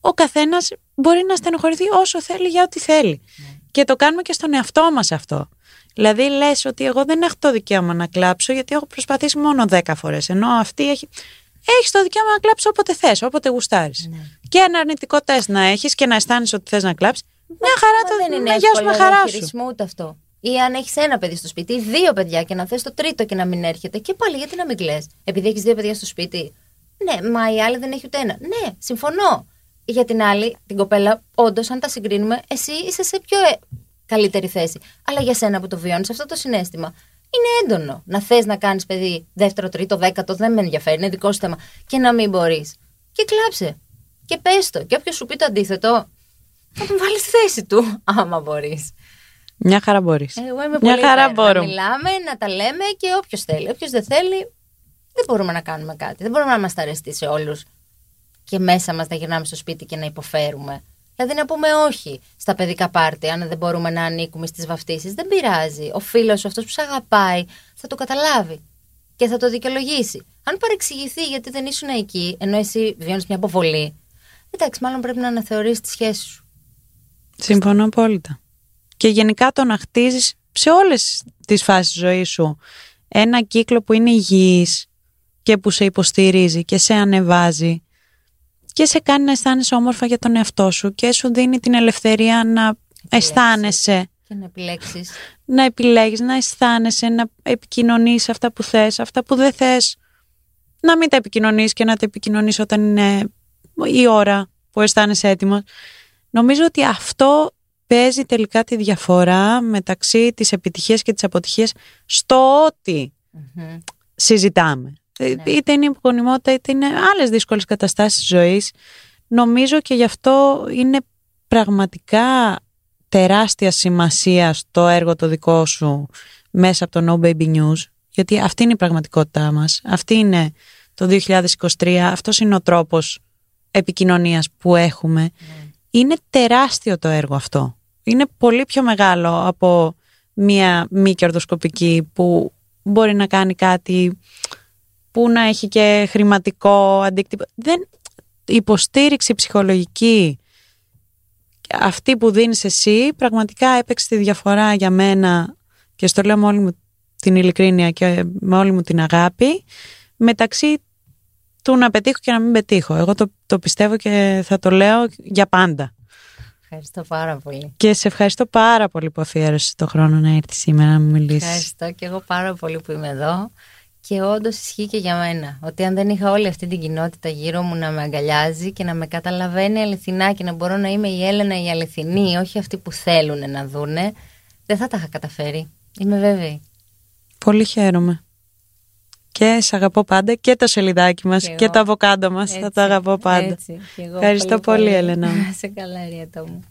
ο καθένας μπορεί να στενοχωρηθεί όσο θέλει για ό,τι θέλει. Ναι. Και το κάνουμε και στον εαυτό μας αυτό. Δηλαδή λες ότι εγώ δεν έχω το δικαίωμα να κλάψω γιατί έχω προσπαθήσει μόνο 10 φορές. Ενώ αυτή έχει... Έχεις το δικαίωμα να κλάψεις όποτε θες, όποτε γουστάρεις. Ναι. Και ένα αρνητικό τεστ να έχεις και να αισθάνεσαι ότι θες να κλάψεις. Μια χαρά Μα το δεν είναι να γιάσουμε εύκολο χαρά σου. διαχειρισμό ούτε αυτό. Ή αν έχεις ένα παιδί στο σπίτι, ή δύο παιδιά και να θες το τρίτο και να μην έρχεται. Και πάλι γιατί να μην κλαις; Επειδή έχεις δύο παιδιά στο σπίτι. Ναι, μα η άλλη δεν έχει ούτε ένα. Ναι, συμφωνώ. Για την άλλη, την κοπέλα, όντως, αν τα συγκρίνουμε, εσύ είσαι σε πιο ε, καλύτερη θέση. Αλλά για σένα που το βιώνεις, αυτό το συνέστημα είναι έντονο. Να θες να κάνεις παιδί δεύτερο, τρίτο, δέκατο, δεν με ενδιαφέρει, είναι δικό σου θέμα. Και να μην μπορείς. Και κλάψε. Και πες το. Και όποιος σου πει το αντίθετο, θα τον βάλεις στη θέση του, άμα μπορείς. Μια χαρά μπορείς. Εγώ είμαι Μια πολύ χαρά υπέρ. Να μπορούμε. μιλάμε, να τα λέμε και όποιος θέλει. Όποιος δεν θέλει, δεν μπορούμε να κάνουμε κάτι. Δεν μπορούμε να είμαστε αρεστοί σε όλους και μέσα μας να γυρνάμε στο σπίτι και να υποφέρουμε. Δηλαδή να πούμε όχι στα παιδικά πάρτι, αν δεν μπορούμε να ανήκουμε στις βαφτίσεις. Δεν πειράζει. Ο φίλος σου, αυτός που σε αγαπάει, θα το καταλάβει και θα το δικαιολογήσει. Αν παρεξηγηθεί γιατί δεν ήσουν εκεί, ενώ εσύ βιώνεις μια αποβολή, εντάξει, μάλλον πρέπει να αναθεωρήσει τη σχέση σου. Συμφωνώ απόλυτα. Και γενικά το να χτίζεις σε όλες τις φάσεις της ζωής σου ένα κύκλο που είναι υγιής και που σε υποστηρίζει και σε ανεβάζει και σε κάνει να αισθάνεσαι όμορφα για τον εαυτό σου και σου δίνει την ελευθερία να αισθάνεσαι, Και να επιλέξεις. να επιλέγεις, να αισθάνεσαι, να επικοινωνείς αυτά που θες, αυτά που δεν θες, να μην τα επικοινωνείς και να τα επικοινωνείς όταν είναι η ώρα που αισθάνεσαι έτοιμος. Νομίζω ότι αυτό παίζει τελικά τη διαφορά μεταξύ της επιτυχίας και της αποτυχίας στο ότι συζητάμε. Ε, Είτε είναι υπογονιμότητα, είτε είναι άλλες δύσκολες καταστάσεις ζωής. Νομίζω και γι' αυτό είναι πραγματικά τεράστια σημασία στο έργο το δικό σου μέσα από το No Baby News, γιατί αυτή είναι η πραγματικότητά μας. Αυτή είναι το 2023, αυτός είναι ο τρόπος επικοινωνίας που έχουμε. Είναι τεράστιο το έργο αυτό. Είναι πολύ πιο μεγάλο από μία μη κερδοσκοπική που μπορεί να κάνει κάτι που να έχει και χρηματικό αντίκτυπο. Δεν, η υποστήριξη ψυχολογική αυτή που δίνεις εσύ πραγματικά έπαιξε τη διαφορά για μένα και στο λέω με όλη μου την ειλικρίνεια και με όλη μου την αγάπη μεταξύ του να πετύχω και να μην πετύχω. Εγώ το, το πιστεύω και θα το λέω για πάντα. Ευχαριστώ πάρα πολύ. Και σε ευχαριστώ πάρα πολύ που αφιέρωσες το χρόνο να έρθεις σήμερα να μου μιλήσεις. Ευχαριστώ και εγώ πάρα πολύ που είμαι εδώ. Και όντως ισχύει και για μένα. Ότι αν δεν είχα όλη αυτή την κοινότητα γύρω μου να με αγκαλιάζει και να με καταλαβαίνει αληθινά και να μπορώ να είμαι η Έλενα η αληθινή, όχι αυτοί που θέλουν να δούνε, δεν θα τα είχα καταφέρει. Είμαι βέβαιη. Πολύ χαίρομαι. Και σε αγαπώ πάντα και το σελιδάκι μας Και και, εγώ. το αβοκάντο μας. θα Έτσι, το αγαπώ πάντα. έτσι. Και εγώ Ευχαριστώ πολύ, Έλενα μου. Να σε καλά, Ριέτο μου.